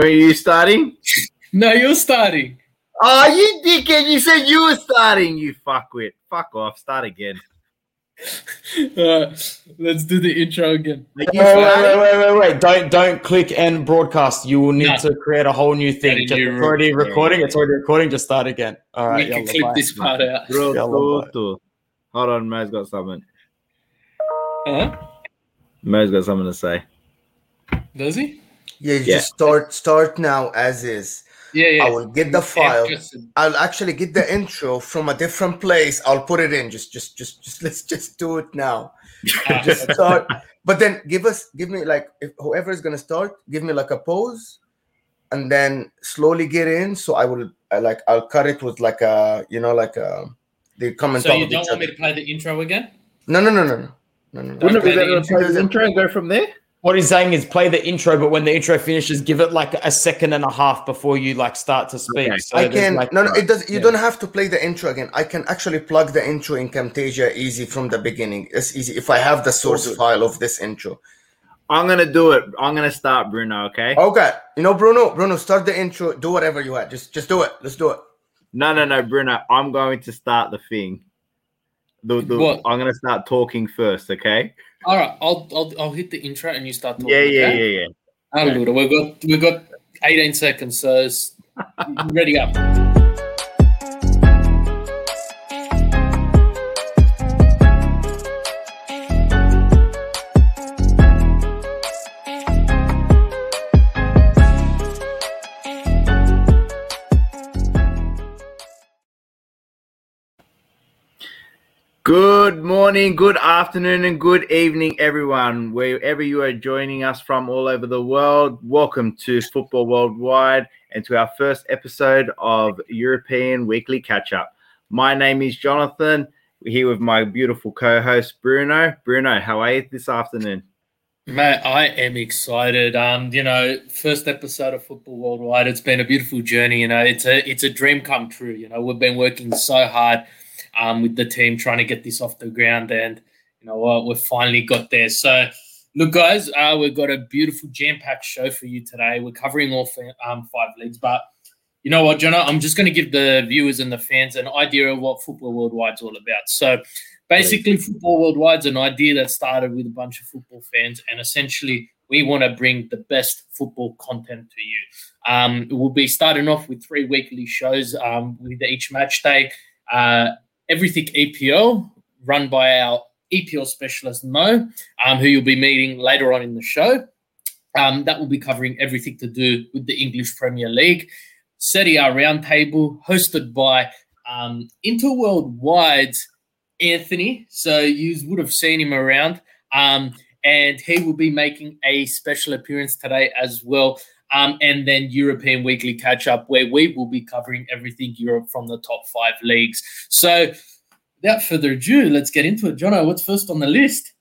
Were you starting? No, you're starting. Oh, you dickhead! You said you were starting. You fuckwit. Fuck off. Start again. Uh, let's do the intro again. Wait, wait, wait, wait, wait, wait. Don't don't click and broadcast. You will need No. to create a whole new thing. Create a Just, it's already room. recording. It's already recording. Just start again. All right. we can clip bye. this part out. Bro, Yeah, cool, bye. cool. Hold on, Mo's got something. Huh? Mo's got something to say. Does he? Yeah, you Yeah. just start start now as is. Yeah, yeah. I will get the file. Just- I'll actually get the intro from a different place. I'll put it in. Just just just just let's just do it now. Just start. But then give us give me like if whoever is gonna start, give me like a pause and then slowly get in. So I will I like I'll cut it with like a you know like a they come and so you don't each want me to play the intro again? No no no no no. No, no, no. Wouldn't it be better to play the intro and go from there? What he's saying is play the intro, but when the intro finishes, give it like a second and a half before you like start to speak. Okay. So I can like, no no it does you Yeah. don't have to play the intro again. I can actually plug the intro in Camtasia easy from the beginning. It's easy if I have the source good. file of this intro. I'm gonna do it. I'm gonna start, Bruno. Okay? Okay. You know Bruno, Bruno start the intro, do whatever you want. Just just do it. Let's do it. No, no, no, Bruno. I'm going to start the thing. The, the, What? I'm gonna start talking first. Okay? All right, I'll, I'll I'll hit the intro and you start talking. Yeah, yeah, okay? yeah, yeah. Allora, we've got we've got 18 seconds, so ready up. Morning, good afternoon, and good evening, everyone. Wherever you are joining us from all over the world, welcome to Football Worldwide and to our first episode of European Weekly Catch Up. My name is Jonathan, We're here with my beautiful co host, Bruno. Bruno, how are you this afternoon? Mate, I am excited. Um, you know, first episode of Football Worldwide. It's been a beautiful journey. You know, it's a it's a dream come true. You know, we've been working so hard um, with the team trying to get this off the ground, and you know what, we've finally got there. So, look, guys, uh, we've got a beautiful jam packed show for you today. We're covering all um, five leagues, but you know what, Jonah? I'm just going to give the viewers and the fans an idea of what Football Worldwide's all about. So, basically, Football Worldwide's an idea that started with a bunch of football fans, and essentially, we want to bring the best football content to you. Um, we'll be starting off with three weekly shows um, with each match day. Uh, everything EPL, run by our EPL specialist Mo, um, who you'll be meeting later on in the show. Um, that will be covering everything to do with the English Premier League. Serie A Roundtable, hosted by um, Interworldwide's Anthony. So you would have seen him around. Um, and he will be making a special appearance today as well. Um, and then European Weekly Catch Up, where we will be covering everything Europe from the top five leagues. So without further ado, let's get into it. Jono, what's first on the list?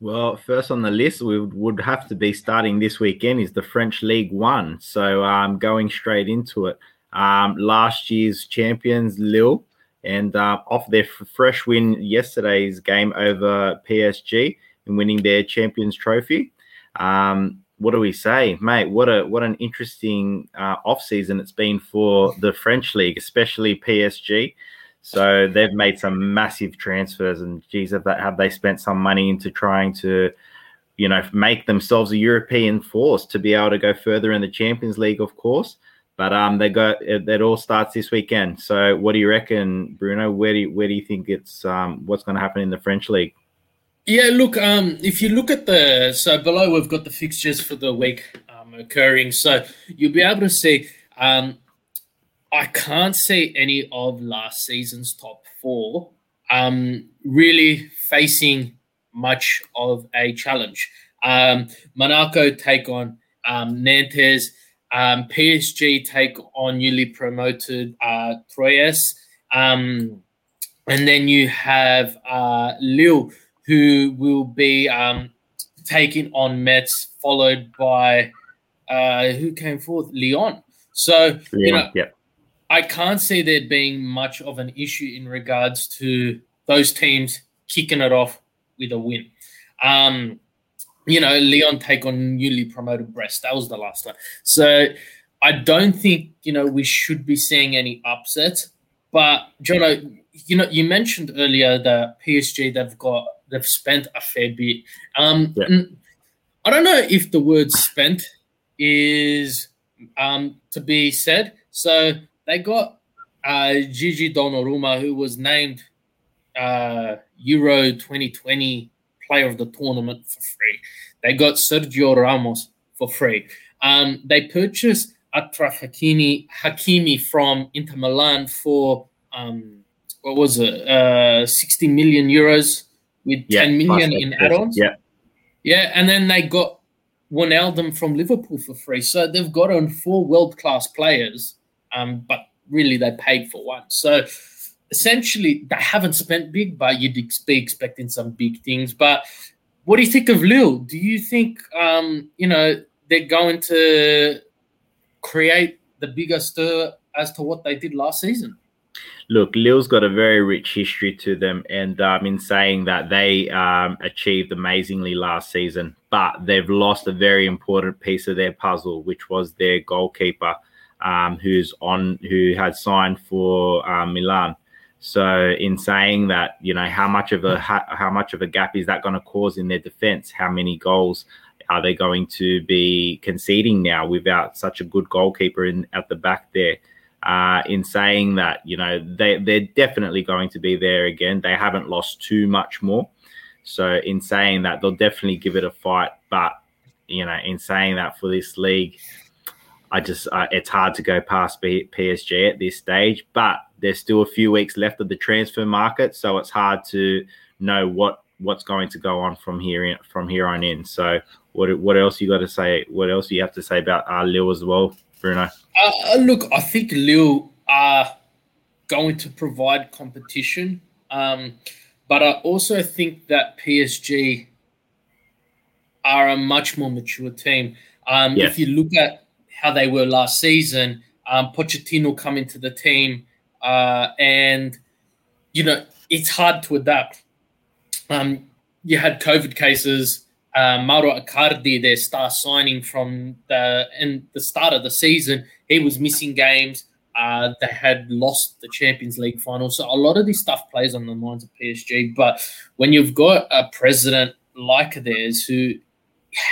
Well, first on the list, we would- have to be starting this weekend is the French League One. So, um, going straight into it, um, last year's champions Lille, and uh, off their f- fresh win yesterday's game over PSG and winning their Champions Trophy. Um, what do we say, mate? What a what an interesting uh, off season it's been for the French league, especially PSG. So they've made some massive transfers, and geez, have they, have they spent some money into trying to, you know, make themselves a European force to be able to go further in the Champions League, of course. But um, they it, it all starts this weekend. So what do you reckon, Bruno? Where do you, where do you think it's um, what's going to happen in the French league? Yeah, look, um, if you look at the so below, we've got the fixtures for the week um, occurring. So you'll be able to see. Um, I can't see any of last season's top four um, really facing much of a challenge. Um, Monaco take on um, Nantes. Um, PSG take on newly promoted uh, Troyes. Um, and then you have uh, Lille, who will be um, taking on Metz, followed by uh, who came forth? Lyon. So, you know, yeah, I can't see there being much of an issue in regards to those teams kicking it off with a win. Um, you know, Lyon take on newly promoted Brest. That was the last one. So I don't think you know we should be seeing any upsets. But Jono, you know, you mentioned earlier that PSG they've got they've spent a fair bit. Um, Yeah. I don't know if the word "spent" is um, to be said. So they got uh, Gigi Donnarumma, who was named uh, Euro 2020 Player of the Tournament for free. They got Sergio Ramos for free. Um, they purchased Achraf Hakimi, Hakimi from Inter Milan for um, what was it, uh, 60 million euros with 10 million in add-ons. Yeah, Yeah, and then they got Wijnaldum from Liverpool for free. So they've got on four world class players, um, but really they paid for one. So essentially they haven't spent big, but you'd be expecting some big things. But what do you think of Lille? Do you think um, you know they're going to create the bigger stir as to what they did last season? Look, Lille's got a very rich history to them, and um, in saying that they um, achieved amazingly last season, but they've lost a very important piece of their puzzle, which was their goalkeeper, um, who's on, who had signed for uh, Milan. So, in saying that, you know, how much of a how, how much of a gap is that going to cause in their defense? How many goals are they going to be conceding now without such a good goalkeeper in at the back there? Uh, in saying that you know they they're definitely going to be there again. They haven't lost too much more, so in saying that they'll definitely give it a fight. But you know, in saying that for this league, I just uh, it's hard to go past P- PSG at this stage. But there's still a few weeks left of the transfer market, so it's hard to know what what's going to go on from here in, from here on in. So what what else you got to say? What else you have to say about uh, as well, Bruno? Uh, look, I think Lille are going to provide competition, um, but I also think that PSG are a much more mature team. Um, Yes. If you look at how they were last season, um, Pochettino come into the team, uh, and you know it's hard to adapt. Um, you had COVID cases. Uh, Mauro Icardi, their star signing from the in the start of the season, he was missing games. Uh, they had lost the Champions League final, so a lot of this stuff plays on the minds of PSG. But when you've got a president like theirs who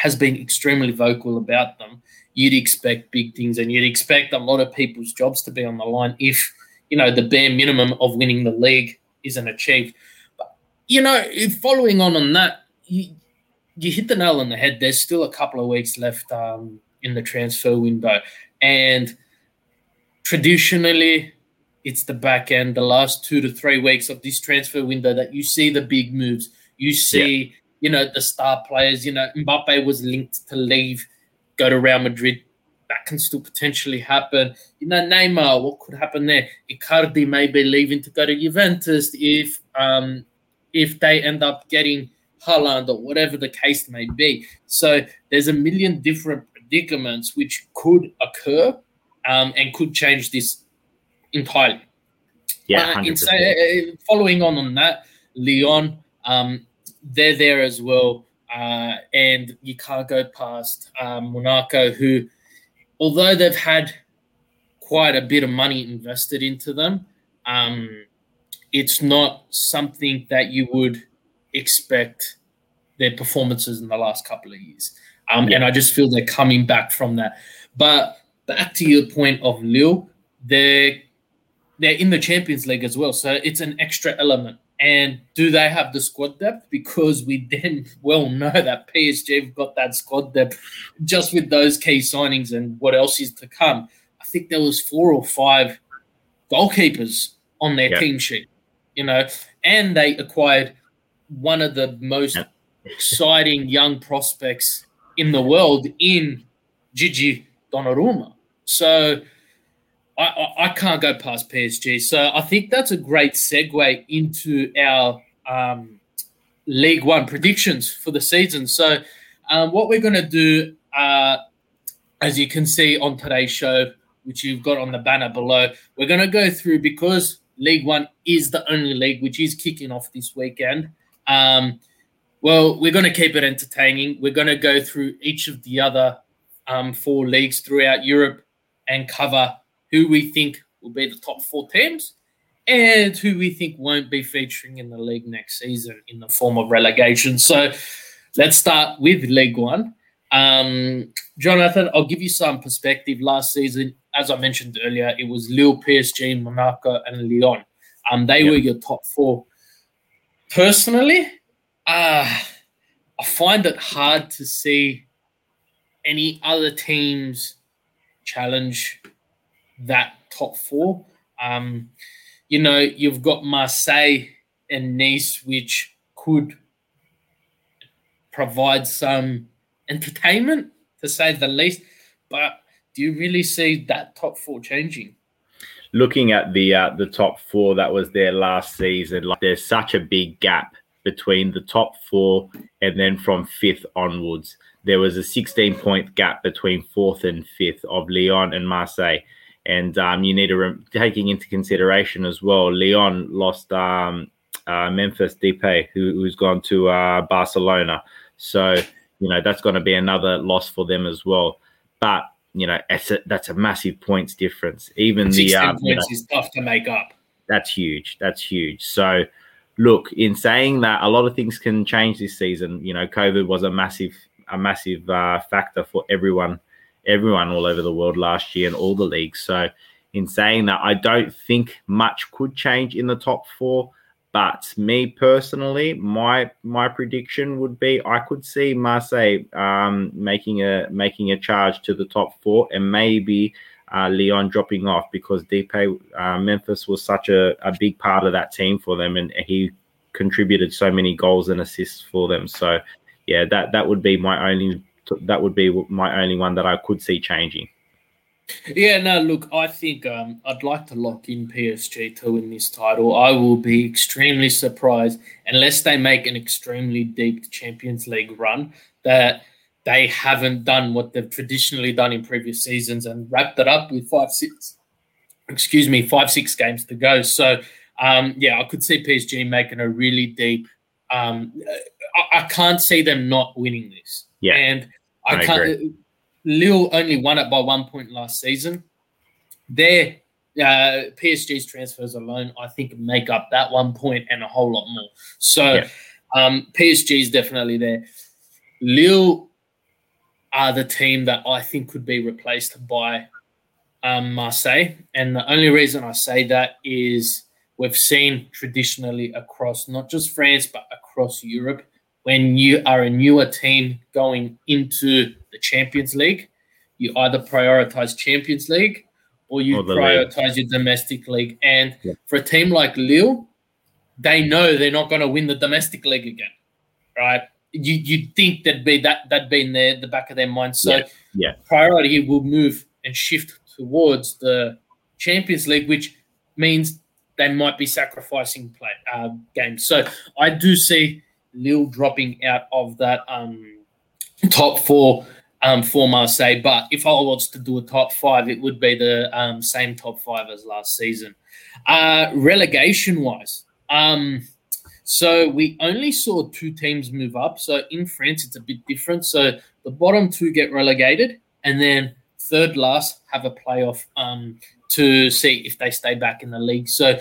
has been extremely vocal about them, you'd expect big things, and you'd expect a lot of people's jobs to be on the line if you know the bare minimum of winning the league isn't achieved. But you know, following on on that, you, you hit the nail on the head. There's still a couple of weeks left um, in the transfer window, and traditionally, it's the back end, the last two to three weeks of this transfer window that you see the big moves. You see, you know, the star players. You know, Mbappe was linked to leave, go to Real Madrid. That can still potentially happen. You know, Neymar, what could happen there? Icardi may be leaving to go to Juventus if um, if they end up getting Haaland or whatever the case may be. So there's a million different predicaments which could occur um, and could change this entirely. Yeah, Uh, hundred uh, following on on that, Lyon, um, they're there as well, uh, and you can't go past um, Monaco, who, although they've had quite a bit of money invested into them, um, it's not something that you would expect their performances in the last couple of years. Um, And I just feel they're coming back from that. But back to your point of Lille, they're they're in the Champions League as well, so it's an extra element. And do they have the squad depth? Because we then well know that PSG have got that squad depth just with those key signings and what else is to come. I think there was four or five goalkeepers on their Yeah. team sheet, you know, and they acquired one of the most exciting young prospects in the world in Gigi Donnarumma. So I, I, I can't go past PSG. So I think that's a great segue into our um, League One predictions for the season. So um, what we're going to do, uh, as you can see on today's show, which you've got on the banner below, we're going to go through because League One is the only league which is kicking off this weekend. Um, well, we're going to keep it entertaining. We're going to go through each of the other um, four leagues throughout Europe and cover who we think will be the top four teams and who we think won't be featuring in the league next season in the form of relegation. So let's start with League One. Um, Jonathan, I'll give you some perspective. Last season, as I mentioned earlier, it was Lille, PSG, Monaco, and Lyon. Um, they yep. were your top four. Personally, uh, I find it hard to see any other teams challenge that top four. Um, you know, you've got Marseille and Nice, which could provide some entertainment, to say the least. But do you really see that top four changing? Looking at the uh, the top four that was there last season, like there's such a big gap between the top four and then from fifth onwards. There was a 16 point gap between fourth and fifth of Lyon and Marseille. And um, you need to taking into consideration as well. Lyon lost um, uh, Memphis Depay, who, who's gone to uh, Barcelona. So you know that's going to be another loss for them as well. But you know a, that's a massive points difference. Even the um, points you know, is tough to make up. That's huge. That's huge. So look, in saying that, a lot of things can change this season. You know, COVID was a massive a massive uh, factor for everyone everyone all over the world last year and all the leagues. So, in saying that, I don't think much could change in the top four. But me personally, my my prediction would be I could see Marseille um, making a making a charge to the top four, and maybe uh, Lyon dropping off because Depay uh, Memphis was such a, a big part of that team for them, and he contributed so many goals and assists for them. So, yeah, that that would be my only that would be my only one that I could see changing. Yeah, no, look, I think um, I'd like to lock in PSG to win this title. I will be extremely surprised unless they make an extremely deep Champions League run that they haven't done what they've traditionally done in previous seasons and wrapped it up with five, six, excuse me, five, six games to go. So, um, yeah, I could see PSG making a really deep. Um, I, I can't see them not winning this. Yeah. And I, I can't. Agree. Lille only won it by one point last season. Their uh, PSG's transfers alone, I think, make up that one point and a whole lot more. So yeah. um, PSG is definitely there. Lille are the team that I think could be replaced by um, Marseille. And the only reason I say that is we've seen traditionally across not just France, but across Europe, when you are a newer team going into the Champions League, you either prioritize Champions League or you or prioritize league. your domestic league. And yeah. for a team like Lille, they know they're not going to win the domestic league again, right? You you think that be that that be in their the back of their mind. So yeah. yeah. priority will move and shift towards the Champions League, which means they might be sacrificing play uh, games. So I do see Lille dropping out of that um, top four um, for Marseille. But if I was to do a top five, it would be the um, same top five as last season. Uh, relegation wise, um, so we only saw two teams move up. So in France, it's a bit different. So the bottom two get relegated, and then third last have a playoff um, to see if they stay back in the league. So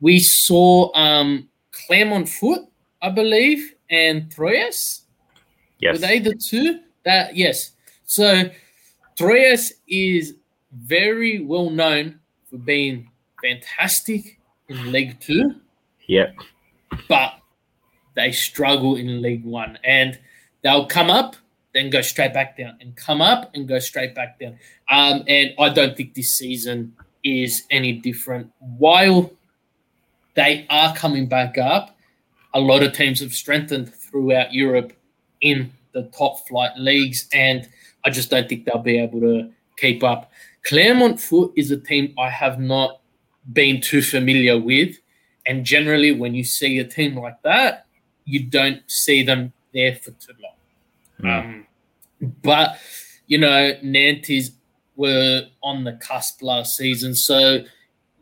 we saw um, Clermont Foot I believe, and Troyes. Yes. Were they the two? That yes. So Troyes is very well known for being fantastic in League Two. Yep. But they struggle in League One. And they'll come up, then go straight back down, and come up and go straight back down. Um, and I don't think this season is any different. While they are coming back up, a lot of teams have strengthened throughout Europe in the top flight leagues, and I just don't think they'll be able to keep up. Clermont Foot is a team I have not been too familiar with, and generally, when you see a team like that, you don't see them there for too long. Mm. Um, but you know, Nantes were on the cusp last season, so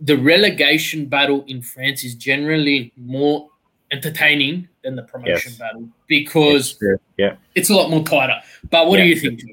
the relegation battle in France is generally more entertaining than the promotion yes. battle because yeah. it's a lot more tighter. But what yeah. do you think, Jonah?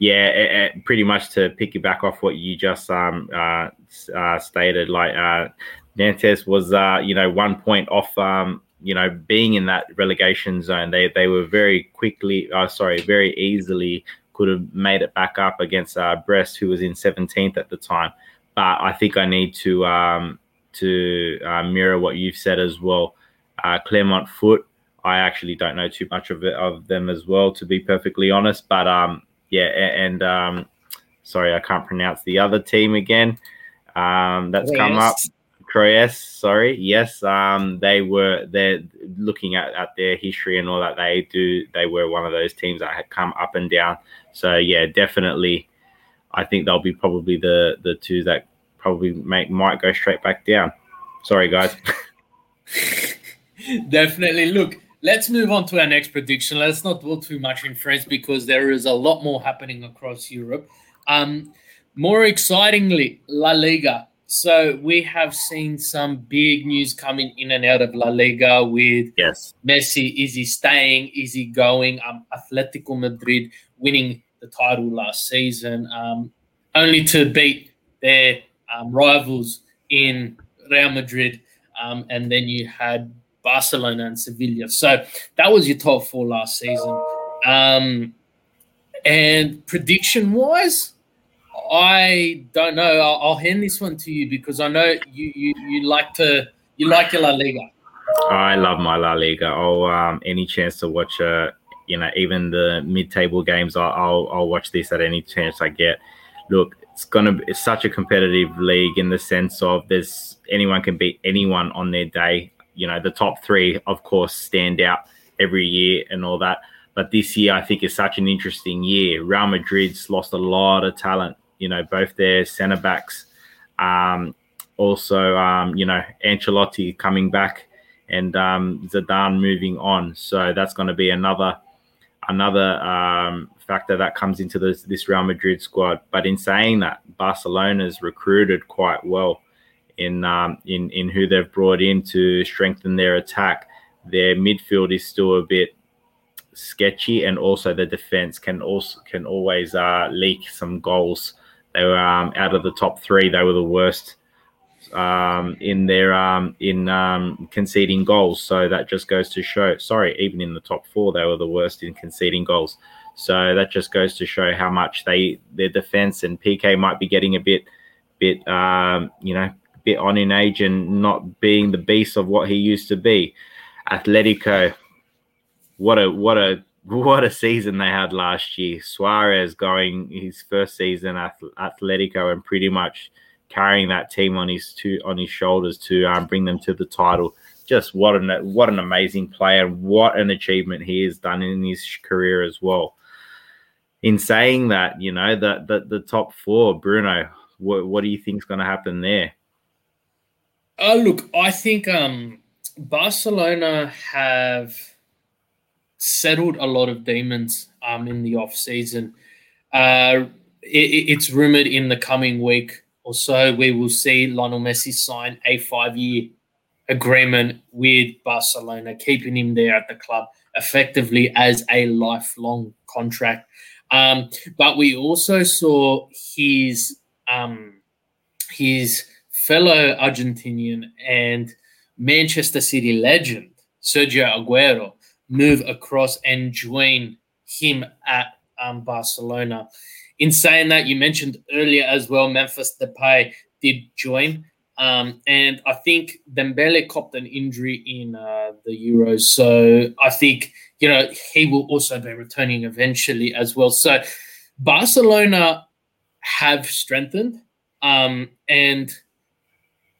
yeah, it, it, pretty much to pick you back off what you just um, uh, uh, stated, like uh, Nantes was, uh, you know, one point off, um, you know, being in that relegation zone. They they were very quickly, uh, sorry, very easily could have made it back up against uh, Brest, who was in 17th at the time. But I think I need to um, to uh, mirror what you've said as well. Uh, Clermont Foot, I actually don't know too much of it of them as well, to be perfectly honest. But um, yeah, and um, sorry, I can't pronounce the other team again. Um, that's come up. Croyes, sorry, yes, um, they were. They're looking at, at their history and all that. They do. They were one of those teams that had come up and down. So yeah, definitely, I think they'll be probably the the two that probably make might go straight back down. Sorry, guys. definitely. Look, let's move on to our next prediction. Let's not dwell too much in France because there is a lot more happening across Europe. Um, more excitingly, La Liga. So we have seen some big news coming in and out of La Liga with yes. Messi. Is he staying? Is he going? Um, Atletico Madrid winning the title last season, um, only to beat their um, rivals in Real Madrid. Um, and then you had Barcelona and Sevilla. So that was your top four last season. Um, and prediction wise, I don't know. I'll, I'll, hand this one to you because I know you you, you like to you like your La Liga. I love my La Liga. Oh, um, any chance to watch, uh, you know, even the mid-table games, I'll, I'll, I'll watch this at any chance I get. Look, it's gonna be it's such a competitive league in the sense of there's anyone can beat anyone on their day you know the top three, of course, stand out every year and all that. But this year, I think is such an interesting year. Real Madrid's lost a lot of talent. You know, both their centre backs, um, also um, you know Ancelotti coming back, and um, Zidane moving on. So that's going to be another another um, factor that comes into this, this Real Madrid squad. But in saying that, Barcelona's recruited quite well in um, in in who they've brought in to strengthen their attack. Their midfield is still a bit sketchy, and also the defense can also can always uh, leak some goals. They were um, out of the top three; they were the worst um, in their um, in um, conceding goals. So that just goes to show. Sorry, even in the top four, they were the worst in conceding goals. So that just goes to show how much they their defense and Piqué might be getting a bit bit um, you know bit on in age and not being the beast of what he used to be. Atletico, what a what a what a season they had last year. Suarez going his first season at Atletico and pretty much carrying that team on his two on his shoulders to um, bring them to the title. Just what an what an amazing player! What an achievement he has done in his career as well. In saying that, you know the the, the top four, Bruno. What what do you think is going to happen there? Uh, look, I think um, Barcelona have settled a lot of demons um, in the off season. Uh, it, it's rumored in the coming week or so we will see Lionel Messi sign a five-year agreement with Barcelona, keeping him there at the club effectively as a lifelong contract. Um, but we also saw his um, his fellow Argentinian and Manchester City legend Sergio Aguero move across and join him at um, Barcelona. In saying that, you mentioned earlier as well, Memphis Depay did join. Um, and I think Dembele copped an injury in uh, the Euros. So I think, you know, he will also be returning eventually as well. So Barcelona have strengthened. Um, and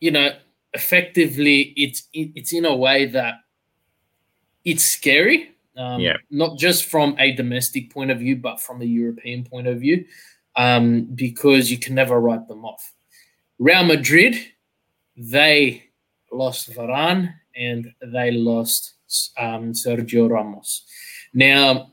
you know, effectively, it's it's in a way that it's scary. Um, yeah. Not just from a domestic point of view, but from a European point of view, um, because you can never write them off. Real Madrid, they lost Varane and they lost um, Sergio Ramos. Now,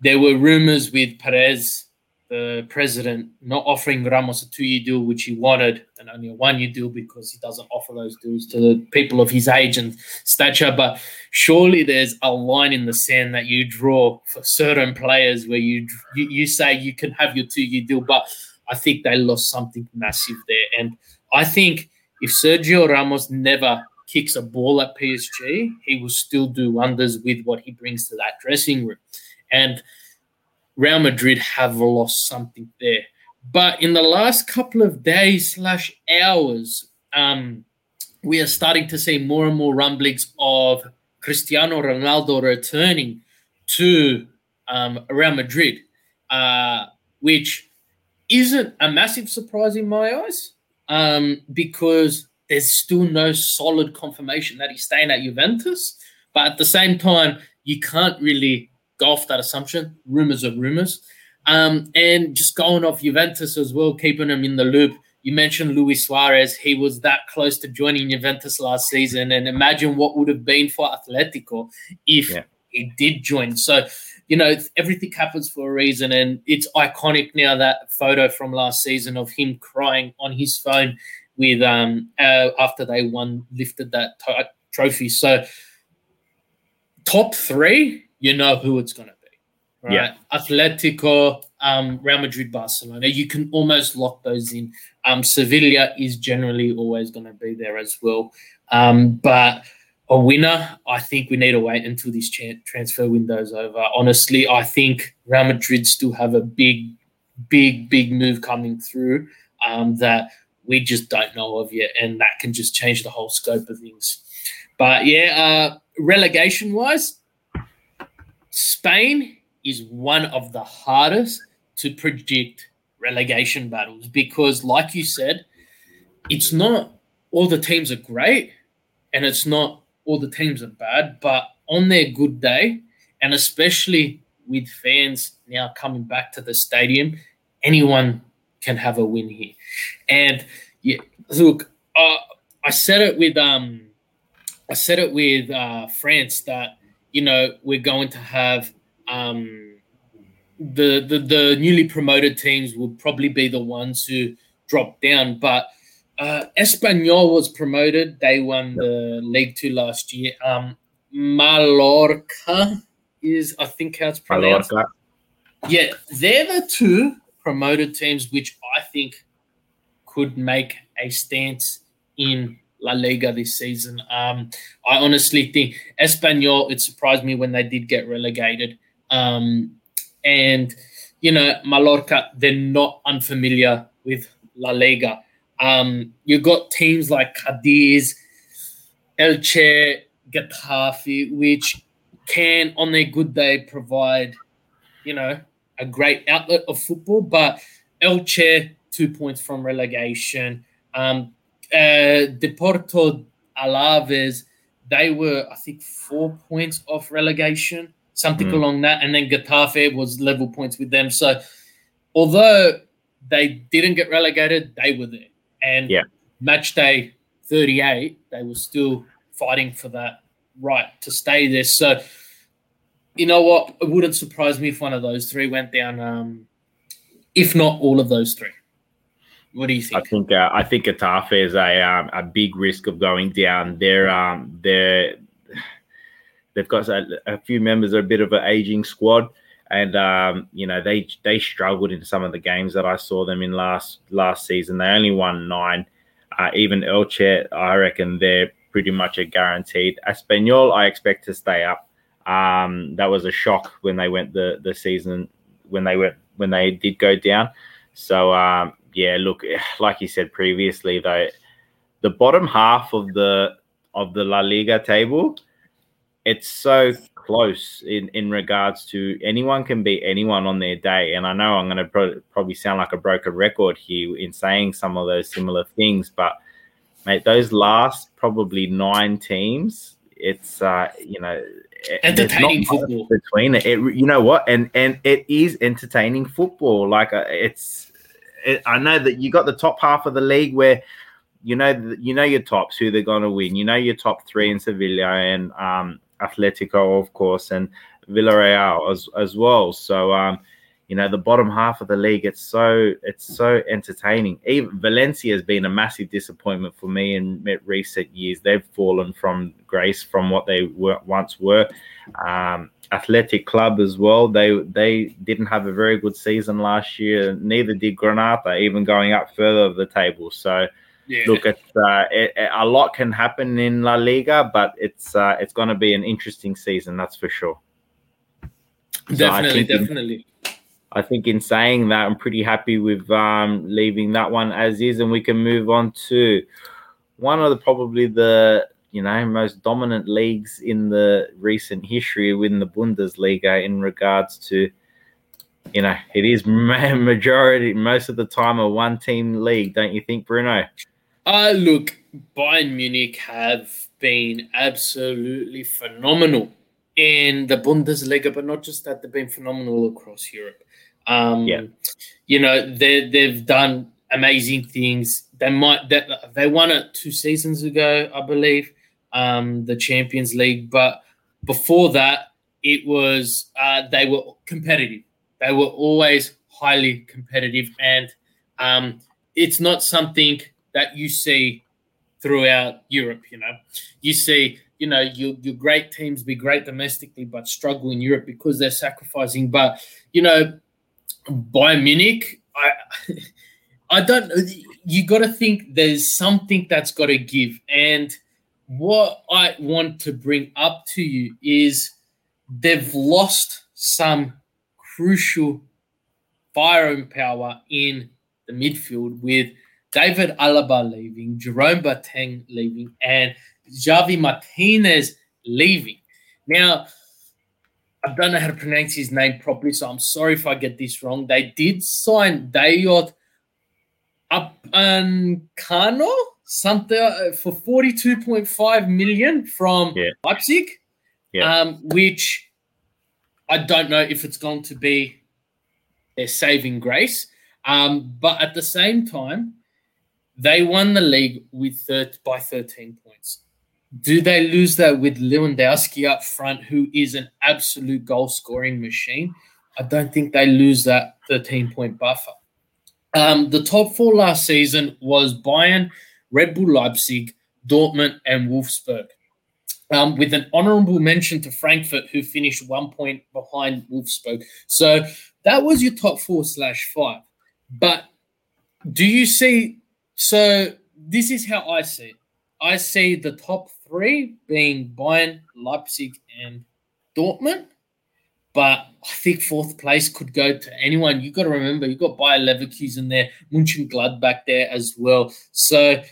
there were rumors with Perez the president not offering Ramos a two-year deal, which he wanted, and only a one-year deal because he doesn't offer those deals to the people of his age and stature. But surely there's a line in the sand that you draw for certain players where you you, you say you can have your two year deal, but I think they lost something massive there. And I think if Sergio Ramos never kicks a ball at PSG, he will still do wonders with what he brings to that dressing room. And Real Madrid have lost something there. But in the last couple of days slash hours, um, we are starting to see more and more rumblings of Cristiano Ronaldo returning to um, Real Madrid, uh, which isn't a massive surprise in my eyes um, because there's still no solid confirmation that he's staying at Juventus. But at the same time, you can't really go off that assumption. Rumors are rumors. Um, and just going off Juventus as well, keeping them in the loop. You mentioned Luis Suarez. He was that close to joining Juventus last season. And imagine what would have been for Atletico if yeah. he did join. So, you know, everything happens for a reason. And it's iconic now that photo from last season of him crying on his phone with um uh, after they won, lifted that t- trophy. So, top three, you know who it's going to be. right? Yeah. Atletico, um, Real Madrid, Barcelona. You can almost lock those in. Um, Sevilla is generally always going to be there as well. Um, but a winner, I think we need to wait until this transfer window is over. Honestly, I think Real Madrid still have a big, big, big move coming through um, that we just don't know of yet, and that can just change the whole scope of things. But yeah, uh, relegation wise, Spain is one of the hardest to predict relegation battles because, like you said, it's not all the teams are great and it's not all the teams are bad, but on their good day, and especially with fans now coming back to the stadium, anyone can have a win here. And yeah, look, uh, I said it with um, I said it with uh, France that you know we're going to have um, the, the the newly promoted teams will probably be the ones who drop down. But uh, Espanyol was promoted; they won the League Two last year. Um, Mallorca is, I think, how it's pronounced. Mallorca. Yeah, they're the two promoted teams which I think could make a stance in La Liga this season. Um, I honestly think Espanyol. It surprised me when they did get relegated. Um, and, you know, Mallorca, they're not unfamiliar with La Liga. Um, you've got teams like Cadiz, Elche, Getafe, which can, on their good day, provide, you know, a great outlet of football. But Elche, two points from relegation. Um, uh, Deporto Alaves, they were, I think, four points off relegation something mm. along that. And then Getafe was level points with them. So although they didn't get relegated, they were there. And yeah. match day 38, they were still fighting for that right to stay there. So you know what? It wouldn't surprise me if one of those three went down. Um, if not all of those three. What do you think? I think uh, I think Getafe is a um, a big risk of going down. They're um, they're They've got a, a few members are a bit of an aging squad, and um, you know they they struggled in some of the games that I saw them in last last season. They only won nine. Uh, even Elche, I reckon they're pretty much a guaranteed. Espanyol, I expect to stay up. Um, that was a shock when they went the the season when they went when they did go down. So um, yeah, look, like you said previously, though, the bottom half of the of the La Liga table it's so close in in regards to anyone can beat anyone on their day and i know i'm going to pro- probably sound like a broken record here in saying some of those similar things but mate those last probably nine teams it's uh you know entertaining football between it. it. you know what and and it is entertaining football like uh, it's i know that you got the top half of the league where you know you know your tops who they're going to win. You know your top three in sevilla and um Atletico, of course, and Villarreal as as well. So um, you know the bottom half of the league it's so it's so entertaining. Even valencia has been a massive disappointment for me in recent years. They've fallen from grace from what they were once were. Um, athletic club as well. They they didn't have a very good season last year. Neither did granada even going up further of the table. So yeah. look it's uh, it, a lot can happen in la liga but it's uh, it's going to be an interesting season that's for sure. Definitely so definitely. I think in saying that, I'm pretty happy with um, leaving that one as is, and we can move on to one of the probably the you know most dominant leagues in the recent history within the Bundesliga in regards to you know it is majority most of the time a one team league, don't you think, Bruno? Uh look, Bayern Munich have been absolutely phenomenal in the Bundesliga, but not just that, they've been phenomenal across Europe. Um, yeah. You know, they they've done amazing things. They might they, they won it two seasons ago, I believe, um, the Champions League. But before that, it was uh, they were competitive. They were always highly competitive, and um, it's not something that you see throughout Europe. You know, you see, you know, your your great teams be great domestically, but struggle in Europe because they're sacrificing. But you know, by Munich, I I don't you got to think there's something that's got to give. And what I want to bring up to you is they've lost some crucial firing power in the midfield with David Alaba leaving, Jerome Boateng leaving, and Javi Martinez leaving. Now, I don't know how to pronounce his name properly, so I'm sorry if I get this wrong. They did sign Dayot Upamecano something uh, for 42.5 million from yeah. Leipzig, yeah. Um, which I don't know if it's going to be their saving grace. Um, but at the same time, they won the league with thir- by 13 points. Do they lose that with Lewandowski up front, who is an absolute goal scoring machine? I don't think they lose that 13 point buffer. Um, the top four last season was Bayern, Red Bull Leipzig, Dortmund, and Wolfsburg. Um, with an honorable mention to Frankfurt, who finished one point behind Wolfsburg. So that was your top four slash five. But do you see? So this is how I see it. I see the top three being Bayern, Leipzig, and Dortmund. But I think fourth place could go to anyone. You've got to remember, you've got Bayer Leverkusen there, Mönchengladbach there as well. So,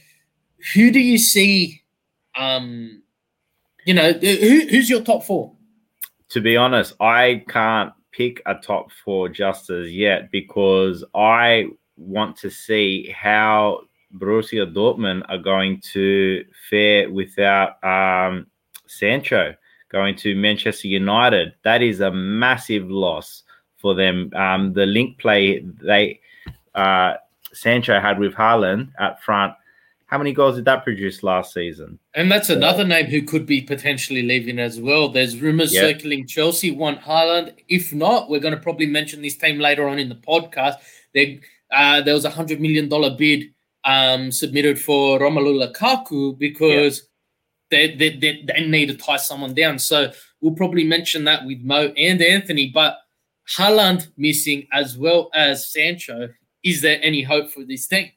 who do you see? Um, you know, who, who's your top four? To be honest, I can't pick a top four just as yet because I want to see how Borussia Dortmund are going to fare without um, Sancho going to Manchester United. That is a massive loss for them. Um, the link play they uh, Sancho had with Haaland at front. How many goals did that produce last season? And that's another name who could be potentially leaving as well. There's rumors circling Chelsea want Haaland. If not, we're going to probably mention this team later on in the podcast. They, uh, there was a hundred million dollar bid um, submitted for Romelu Lukaku because yeah. they, they, they, they need to tie someone down. So we'll probably mention that with Mo and Anthony. But Haaland missing as well as Sancho. Is there any hope for this team?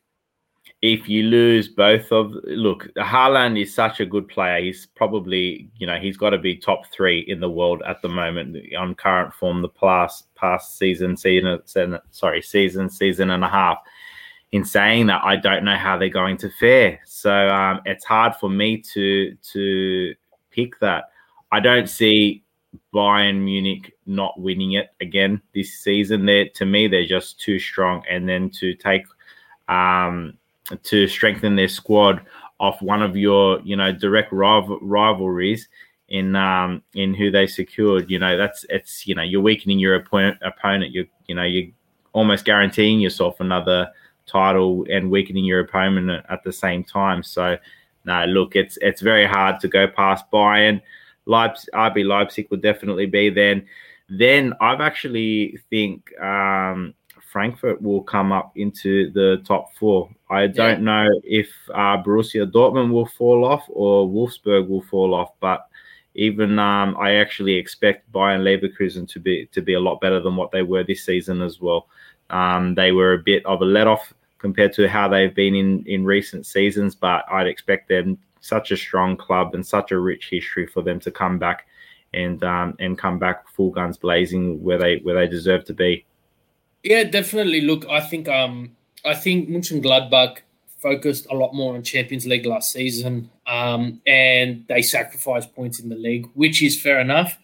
If you lose both of look, Haaland is such a good player. He's probably you know he's got to be top three in the world at the moment on current form. The past past season, season, sorry, season, season and a half in saying that, I don't know how they're going to fare. So um, it's hard for me to to pick that. I don't see Bayern Munich not winning it again this season. There, to me, they're just too strong. And then to take um, to strengthen their squad off one of your you know direct rival- rivalries in um, in who they secured. You know that's it's you know you're weakening your opponent. Opponent. You you know you're almost guaranteeing yourself another title and weakening your opponent at the same time. So, no, look, it's it's very hard to go past Bayern. Leipzig, RB Leipzig would definitely be then. then I've actually think um, Frankfurt will come up into the top four. I don't yeah. know if uh, Borussia Dortmund will fall off or Wolfsburg will fall off, but even um, I actually expect Bayern Leverkusen to be to be a lot better than what they were this season as well. Um, they were a bit of a let off compared to how they've been in in recent seasons, but I'd expect them such a strong club and such a rich history for them to come back and um, and come back full guns blazing where they where they deserve to be. Yeah, definitely. Look, I think um I think Mönchengladbach focused a lot more on Champions League last season, um, and they sacrificed points in the league, which is fair enough.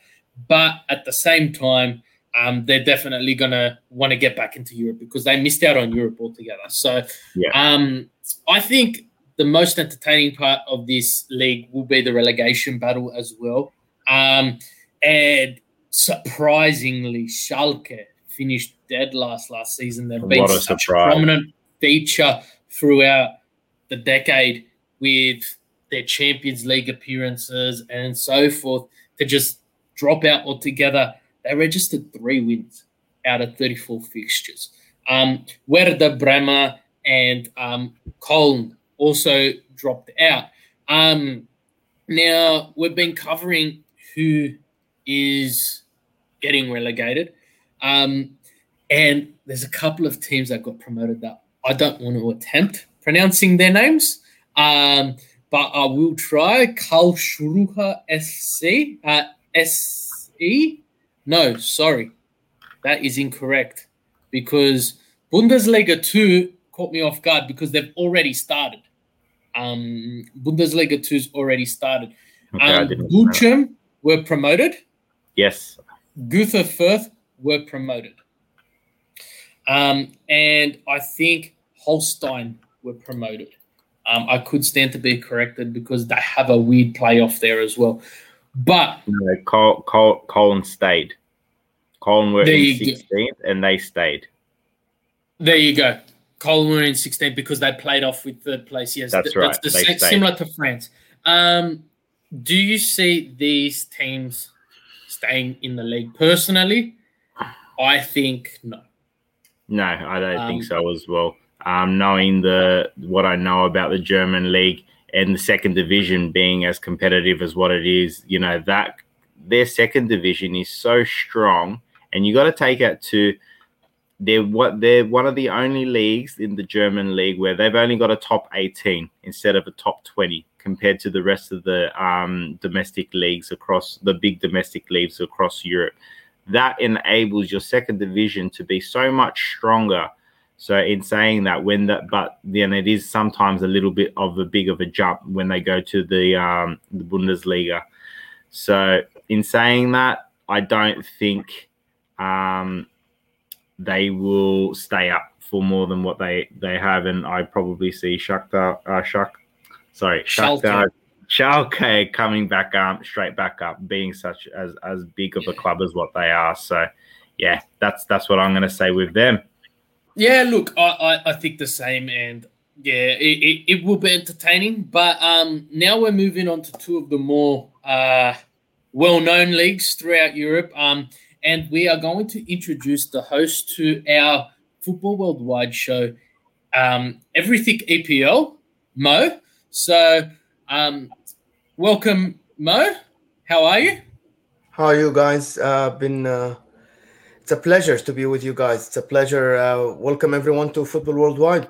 But at the same time, um, they're definitely gonna want to get back into Europe because they missed out on Europe altogether. So, yeah. um, I think the most entertaining part of this league will be the relegation battle as well. Um, and surprisingly, Schalke finished dead last last season. They've been such a prominent feature throughout the decade with their Champions League appearances and so forth to just drop out altogether. They registered three wins out of 34 fixtures. Um, Werder Bremen and um, Köln also dropped out. Um, now, we've been covering who is getting relegated. Um, and there's a couple of teams that got promoted that I don't want to attempt pronouncing their names, um, but I will try. Karlsruhe SC, uh, SE. No, sorry, that is incorrect because Bundesliga 2 caught me off guard because they've already started. Um, Bundesliga 2's already started. Okay, um, Bochum were promoted. Yes. Greuther Fürth were promoted. Um, and I think Holstein were promoted. Um, I could stand to be corrected because they have a weird playoff there as well. But no, Col- Col- Köln stayed. Köln were in 16th and they stayed. There you go. Köln were in 16th because they played off with third place. Yes, that's right. That's the similar to France. Um, do you see these teams staying in the league? Personally, I think no. No, I don't um, think so as well. Um, knowing the what I know about the German league and the second division being as competitive as what it is, you know that their second division is so strong, and you got to take it to they're what they're one of the only leagues in the German league where they've only got a top 18 instead of a top 20 compared to the rest of the um, domestic leagues across the big domestic leagues across Europe. That enables your second division to be so much stronger. So, in saying that, when that, but then it is sometimes a little bit of a big of a jump when they go to the um, the Bundesliga. So, in saying that, I don't think um, they will stay up for more than what they they have, and I probably see Shakhtar, uh, Shak, sorry, Shakhtar, Schalke coming back up, straight back up, being such as as big of a club as what they are. So yeah, that's that's what I'm going to say with them. Yeah, look, I, I, I think the same, and yeah, it, it, it, will be entertaining. But um, now we're moving on to two of the more uh, well-known leagues throughout Europe, um, and we are going to introduce the host to our Football Worldwide show, um, Everything EPL, Mo. So, um, welcome, Mo. How are you? How are you guys? Uh, been uh, it's a pleasure to be with you guys. It's a pleasure. Uh, welcome everyone to Football Worldwide.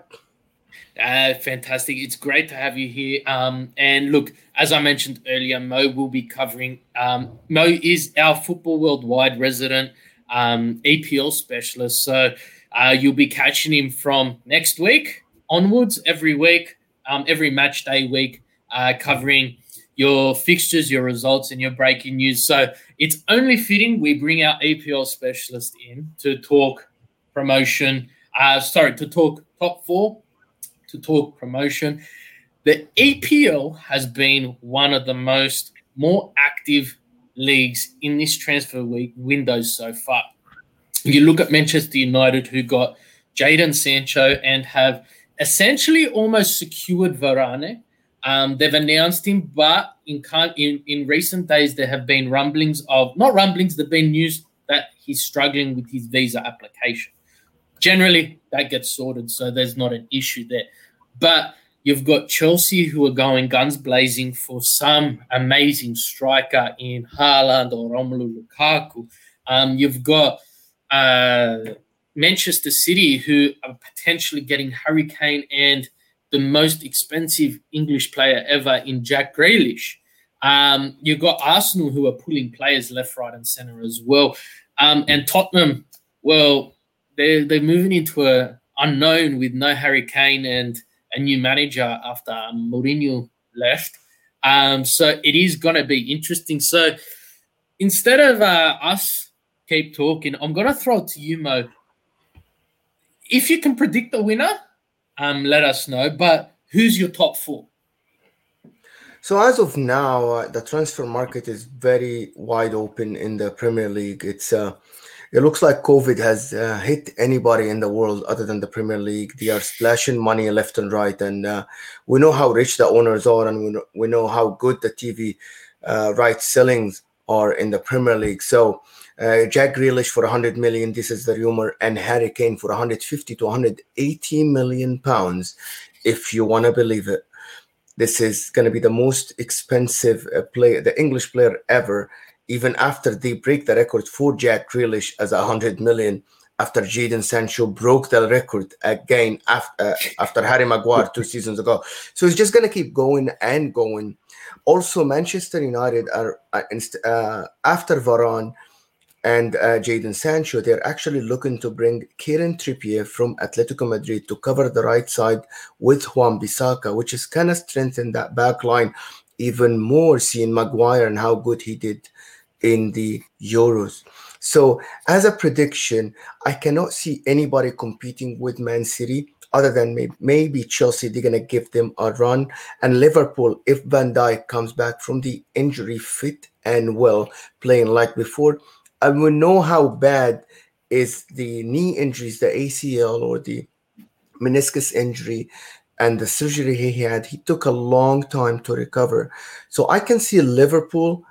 Uh, fantastic. It's great to have you here. Um, and look, as I mentioned earlier, Mo will be covering. Um, Mo is our Football Worldwide resident um, EPL specialist. So uh, you'll be catching him from next week onwards every week um, every match day week, uh, covering your fixtures, your results, and your breaking news. So it's only fitting we bring our EPL specialist in to talk promotion. Uh, sorry, to talk top four, to talk promotion. The EPL has been one of the most more active leagues in this transfer week window so far. You look at Manchester United, who got Jadon Sancho and have essentially almost secured Varane. Um, they've announced him, but in, in in recent days there have been rumblings of not rumblings. There've been news that he's struggling with his visa application. Generally, that gets sorted, so there's not an issue there. But you've got Chelsea who are going guns blazing for some amazing striker in Haaland or Romelu Lukaku. Um, you've got uh, Manchester City who are potentially getting Harry Kane and the most expensive English player ever in Jack Grealish. Um, you've got Arsenal who are pulling players left, right, and centre as well. Um, and Tottenham, well, they're, they're moving into a unknown with no Harry Kane and a new manager after Mourinho left. Um, so it is going to be interesting. So instead of uh, us keep talking, I'm going to throw it to you, Mo. If you can predict the winner, um, let us know. But who's your top four? So as of now, uh, the transfer market is very wide open in the Premier League. It's uh, it looks like COVID has uh, hit anybody in the world other than the Premier League. They are splashing money left and right, and uh, we know how rich the owners are, and we know, we know how good the TV uh, rights sellings are in the Premier League. So. Uh, Jack Grealish for 100 million, this is the rumor, and Harry Kane for 150 to 180 million pounds, if you want to believe it. This is going to be the most expensive uh, player, the English player ever even after they break the record for Jack Grealish as a 100 million after Jadon Sancho broke the record again after, uh, after Harry Maguire two seasons ago. So it's just going to keep going and going. Also, Manchester United are uh, uh after Varane and uh, Jadon Sancho, they're actually looking to bring Kieran Trippier from Atletico Madrid to cover the right side with Wan-Bissaka, which is kind of strengthen that back line even more, seeing Maguire and how good he did in the Euros. So, as a prediction, I cannot see anybody competing with Man City other than maybe, maybe Chelsea. They're going to give them a run. And Liverpool, if Van Dijk comes back from the injury fit and well, playing like before, and we know how bad is the knee injuries, the ACL or the meniscus injury and the surgery he had. He took a long time to recover. So I can see Liverpool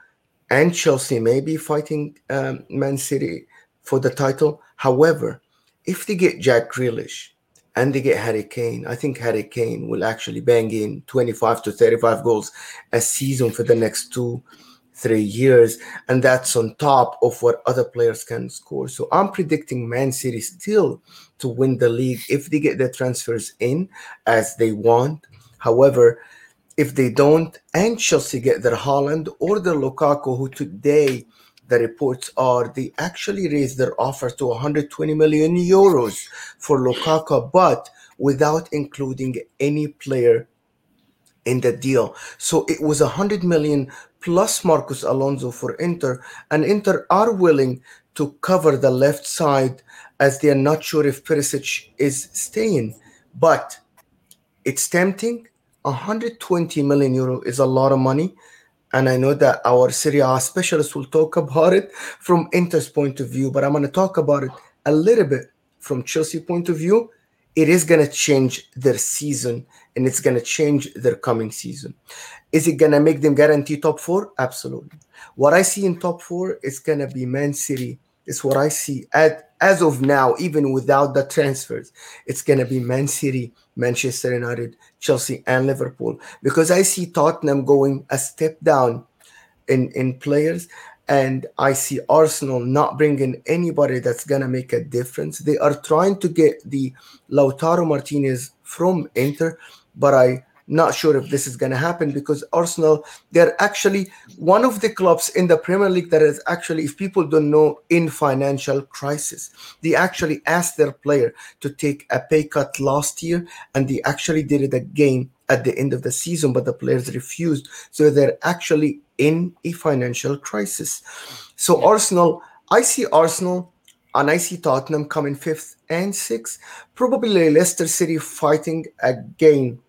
and Chelsea maybe fighting um, Man City for the title. However, if they get Jack Grealish and they get Harry Kane, I think Harry Kane will actually bang in 25 to 35 goals a season for the next two, three years. And that's on top of what other players can score. So I'm predicting Man City still to win the league if they get the transfers in as they want. However, if they don't, and Chelsea get their Haaland or their Lukaku, who today the reports are they actually raised their offer to 120 million euros for Lukaku, but without including any player in the deal. So it was 100 million plus Marcos Alonso for Inter, and Inter are willing to cover the left side as they are not sure if Perisic is staying. But it's tempting 120 million euro is a lot of money. And I know that our Serie A specialists will talk about it from Inter's point of view, but I'm going to talk about it a little bit from Chelsea point of view. It is going to change their season and it's going to change their coming season. Is it going to make them guarantee top four? Absolutely. What I see in top four is going to be Man City. It's what I see at as of now, even without the transfers. It's going to be Man City, Manchester United, Chelsea, and Liverpool because I see Tottenham going a step down in, in players. And I see Arsenal not bringing anybody that's to make a difference. They are trying to get the Lautaro Martinez from Inter, but I'm not sure if this is going to happen because Arsenal, they're actually one of the clubs in the Premier League that is actually, if people don't know, in financial crisis. They actually asked their player to take a pay cut last year, and they actually did it again at the end of the season, but the players refused. So they're actually in a financial crisis. So yeah. Arsenal, I see Arsenal and I see Tottenham coming fifth and sixth. Probably Leicester City fighting again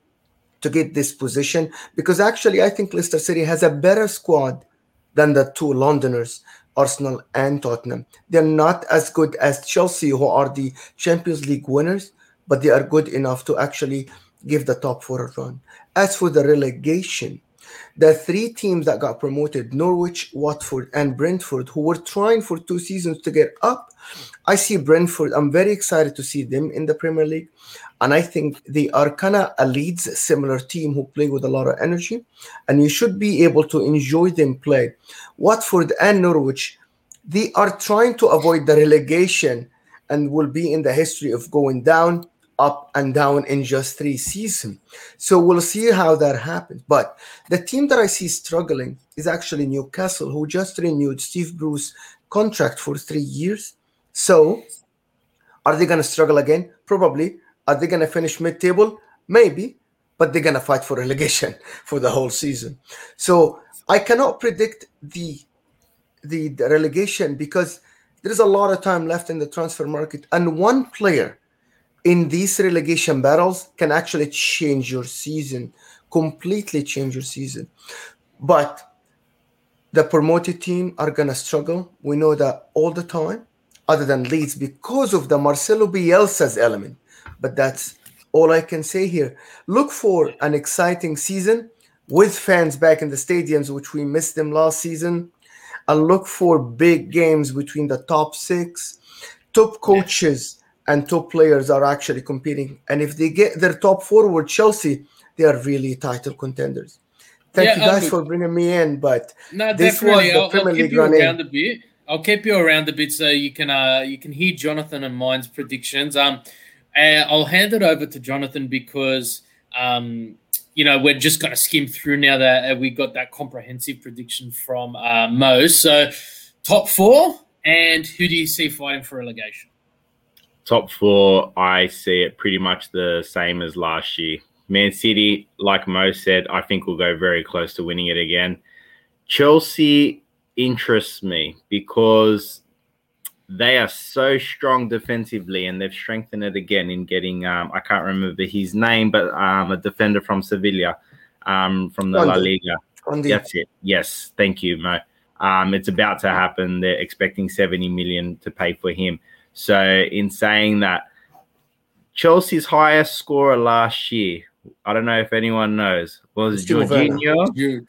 to get this position because actually I think Leicester City has a better squad than the two Londoners, Arsenal and Tottenham. They're not as good as Chelsea, who are the Champions League winners, but they are good enough to actually give the top four a run. As for the relegation, the three teams that got promoted Norwich, Watford, and Brentford, who were trying for two seasons to get up. I see Brentford. I'm very excited to see them in the Premier League. And I think they are kind a Leeds similar team who play with a lot of energy. And you should be able to enjoy them play. Watford and Norwich, they are trying to avoid the relegation and will be in the history of going down up and down in just three seasons. So we'll see how that happens. But the team that I see struggling is actually Newcastle, who just renewed Steve Bruce contract for three years. So are they going to struggle again? Probably. Are they going to finish mid-table? Maybe, but they're going to fight for relegation for the whole season. So I cannot predict the, the the relegation because there is a lot of time left in the transfer market, and one player in these relegation battles can actually change your season, completely change your season. But the promoted team are gonna struggle. We know that all the time, other than Leeds, because of the Marcelo Bielsa's element. But that's all I can say here. Look for an exciting season with fans back in the stadiums, which we missed them last season. And look for big games between the top six, top coaches and top players are actually competing. And if they get their top forward, Chelsea, they are really title contenders. Thank Yeah, you guys for bringing me in, but No, This definitely. was the I'll, I'll Premier keep League you around a bit. I'll keep you around a bit so you can uh you can hear Jonathan and mine's predictions. Um, I'll hand it over to Jonathan because um you know we're just going to skim through now that uh, we got that comprehensive prediction from uh, Mo. So top four, and who do you see fighting for relegation? Top four, I see it pretty much the same as last year. Man City, like Mo said, I think will go very close to winning it again. Chelsea interests me because they are so strong defensively and they've strengthened it again in getting um, I can't remember his name, but um, a defender from Sevilla um, from the La Liga. on the That's it. Yes, thank you, Mo. Um, it's about to happen. They're expecting 70 million to pay for him. So, in saying that, Chelsea's highest scorer last year, I don't know if anyone knows, was Timo Jorginho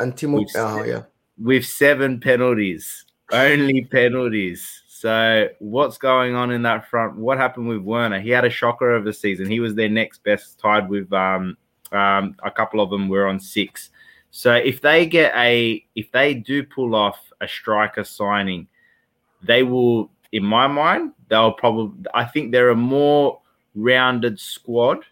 and Timo, We've oh yeah, with seven penalties, only penalties. So, what's going on in that front? What happened with Werner? He had a shocker of a season. He was their next best, tied with um, um, a couple of them were on six. So, if they get a, if they do pull off a striker signing, they will, in my mind, they'll probably. I think they're a more rounded squad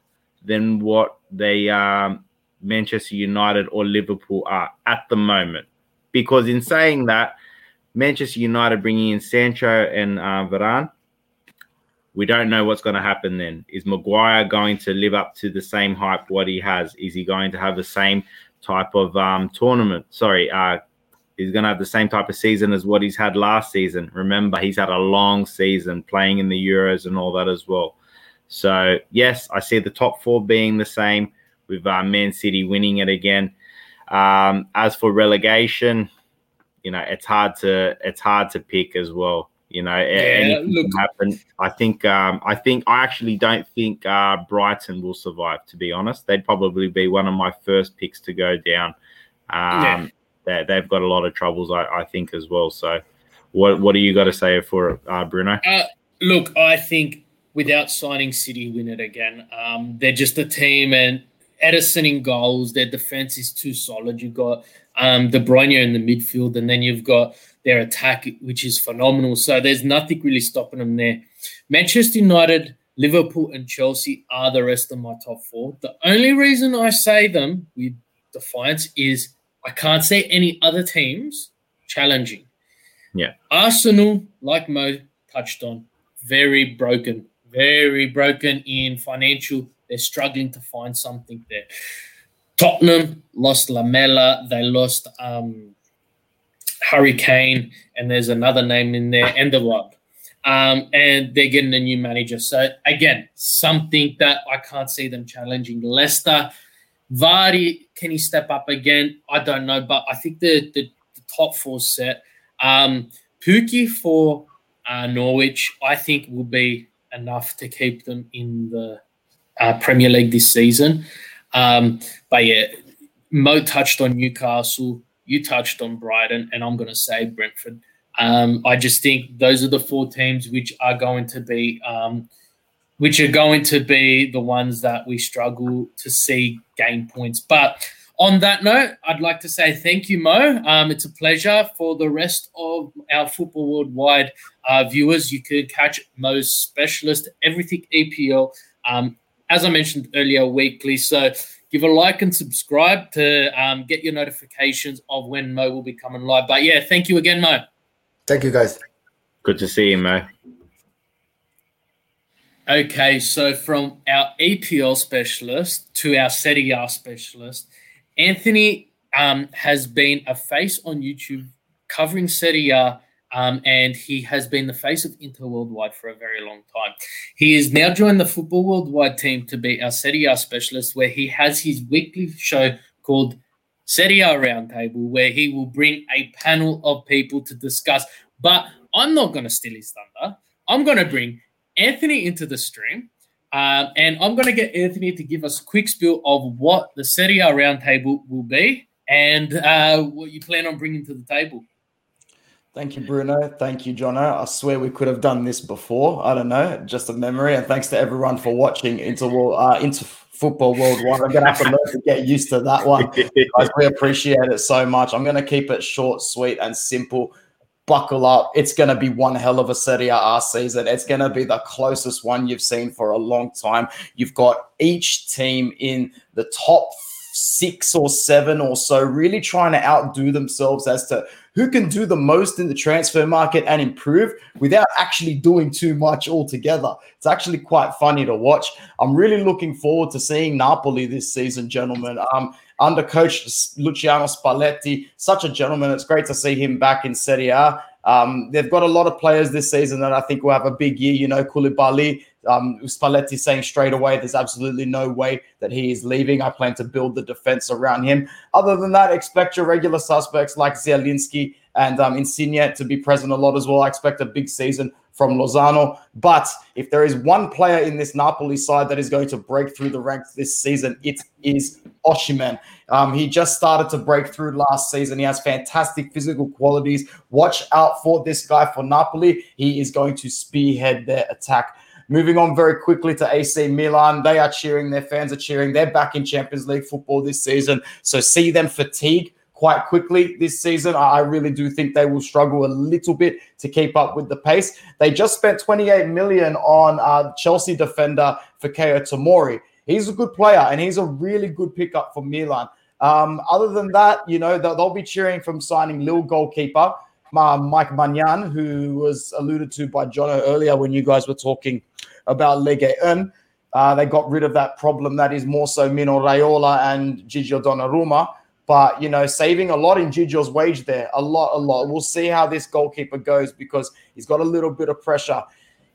than what they um, Manchester United or Liverpool are at the moment. Because in saying that, Manchester United bringing in Sancho and uh, Varane, we don't know what's going to happen then. Is Maguire going to live up to the same hype what he has? Is he going to have the same type of um, tournament? Sorry, uh, he's going to have the same type of season as what he's had last season. Remember, he's had a long season playing in the Euros and all that as well. So yes, I see the top four being the same with uh, Man City winning it again. Um, as for relegation, you know it's hard to it's hard to pick as well. You know, anything look- can happen. I think um, I think I actually don't think uh, Brighton will survive. To be honest, they'd probably be one of my first picks to go down. Um, Yeah. they, they've got a lot of troubles, I, I think, as well. So, what what do you got to say for uh, Bruno? Uh, look, I think without signing City, win it again. Um, they're just a team, and Ederson in goals. Their defense is too solid. You've got um, De Bruyne in the midfield, and then you've got their attack, which is phenomenal. So there's nothing really stopping them there. Manchester United, Liverpool, and Chelsea are the rest of my top four. The only reason I say them with defiance is I can't say any other teams challenging. Yeah. Arsenal, like Mo touched on, very broken, very broken in financial. They're struggling to find something there. Tottenham lost Lamela. They lost um, Hurricane, and there's another name in there, Enderwood. Um, and they're getting a new manager. So again, something that I can't see them challenging. Leicester, Vardy, can he step up again? I don't know, but I think the the, the top four set. Um, Pukki for uh, Norwich, I think will be enough to keep them in the uh, Premier League this season. Um, but yeah, Mo touched on Newcastle, you touched on Brighton, and I'm going to say Brentford. Um, I just think those are the four teams which are going to be, um, which are going to be the ones that we struggle to see gain points. But on that note, I'd like to say thank you, Mo. Um, it's a pleasure for the rest of our Football Worldwide uh, viewers. You could catch Mo's specialist, everything EPL. Um, as I mentioned earlier, weekly. So give a like and subscribe to um, get your notifications of when Mo will be coming live. But yeah, thank you again, Mo. Thank you, guys. Good to see you, Mo. Okay, so from our EPL specialist to our Serie A specialist, Anthony um, has been a face on YouTube covering Serie A, um, and he has been the face of Inter Worldwide for a very long time. He is now joined the Football Worldwide team to be our Serie A specialist, where he has his weekly show called Serie A Roundtable, where he will bring a panel of people to discuss. But I'm not going to steal his thunder. I'm going to bring Anthony into the stream um, and I'm going to get Anthony to give us a quick spiel of what the Serie A roundtable will be and uh, what you plan on bringing to the table. Thank you, Bruno. Thank you, Jono. I swear we could have done this before. I don't know, just a memory. And thanks to everyone for watching into uh, into football worldwide. I'm going to have to learn to get used to that one. Guys, we appreciate it so much. I'm going to keep it short, sweet, and simple buckle up. It's going to be one hell of a Serie A season. It's going to be the closest one you've seen for a long time. You've got each team in the top six or seven or so really trying to outdo themselves as to who can do the most in the transfer market and improve without actually doing too much altogether. It's actually quite funny to watch. I'm really looking forward to seeing Napoli this season, gentlemen. Um, under coach Luciano Spalletti. Such a gentleman. It's great to see him back in Serie A. Um, they've got a lot of players this season that I think will have a big year. You know, Koulibaly, um, Spalletti saying straight away there's absolutely no way that he is leaving. I plan to build the defense around him. Other than that, expect your regular suspects like Zielinski and um, Insigne to be present a lot as well. I expect a big season from Lozano. But if there is one player in this Napoli side that is going to break through the ranks this season, it is Osimhen. Um, he just started to break through last season. He has fantastic physical qualities. Watch out for this guy for Napoli. He is going to spearhead their attack. Moving on very quickly to AC Milan. They are cheering. Their fans are cheering. They're back in Champions League football this season. So see them fatigue quite quickly this season. I really do think they will struggle a little bit to keep up with the pace. They just spent 28 million on uh, Chelsea defender Fikayo Tomori. He's a good player and he's a really good pickup for Milan. Um, other than that, you know, they'll, they'll be cheering from signing Lille goalkeeper Mike Maignan, who was alluded to by Jono earlier when you guys were talking about Ligue 1. Uh, they got rid of that problem that is more so Mino Raiola and Gigio Donnarumma. But you know, saving a lot in Gigio's wage there, a lot, a lot. We'll see how this goalkeeper goes because he's got a little bit of pressure.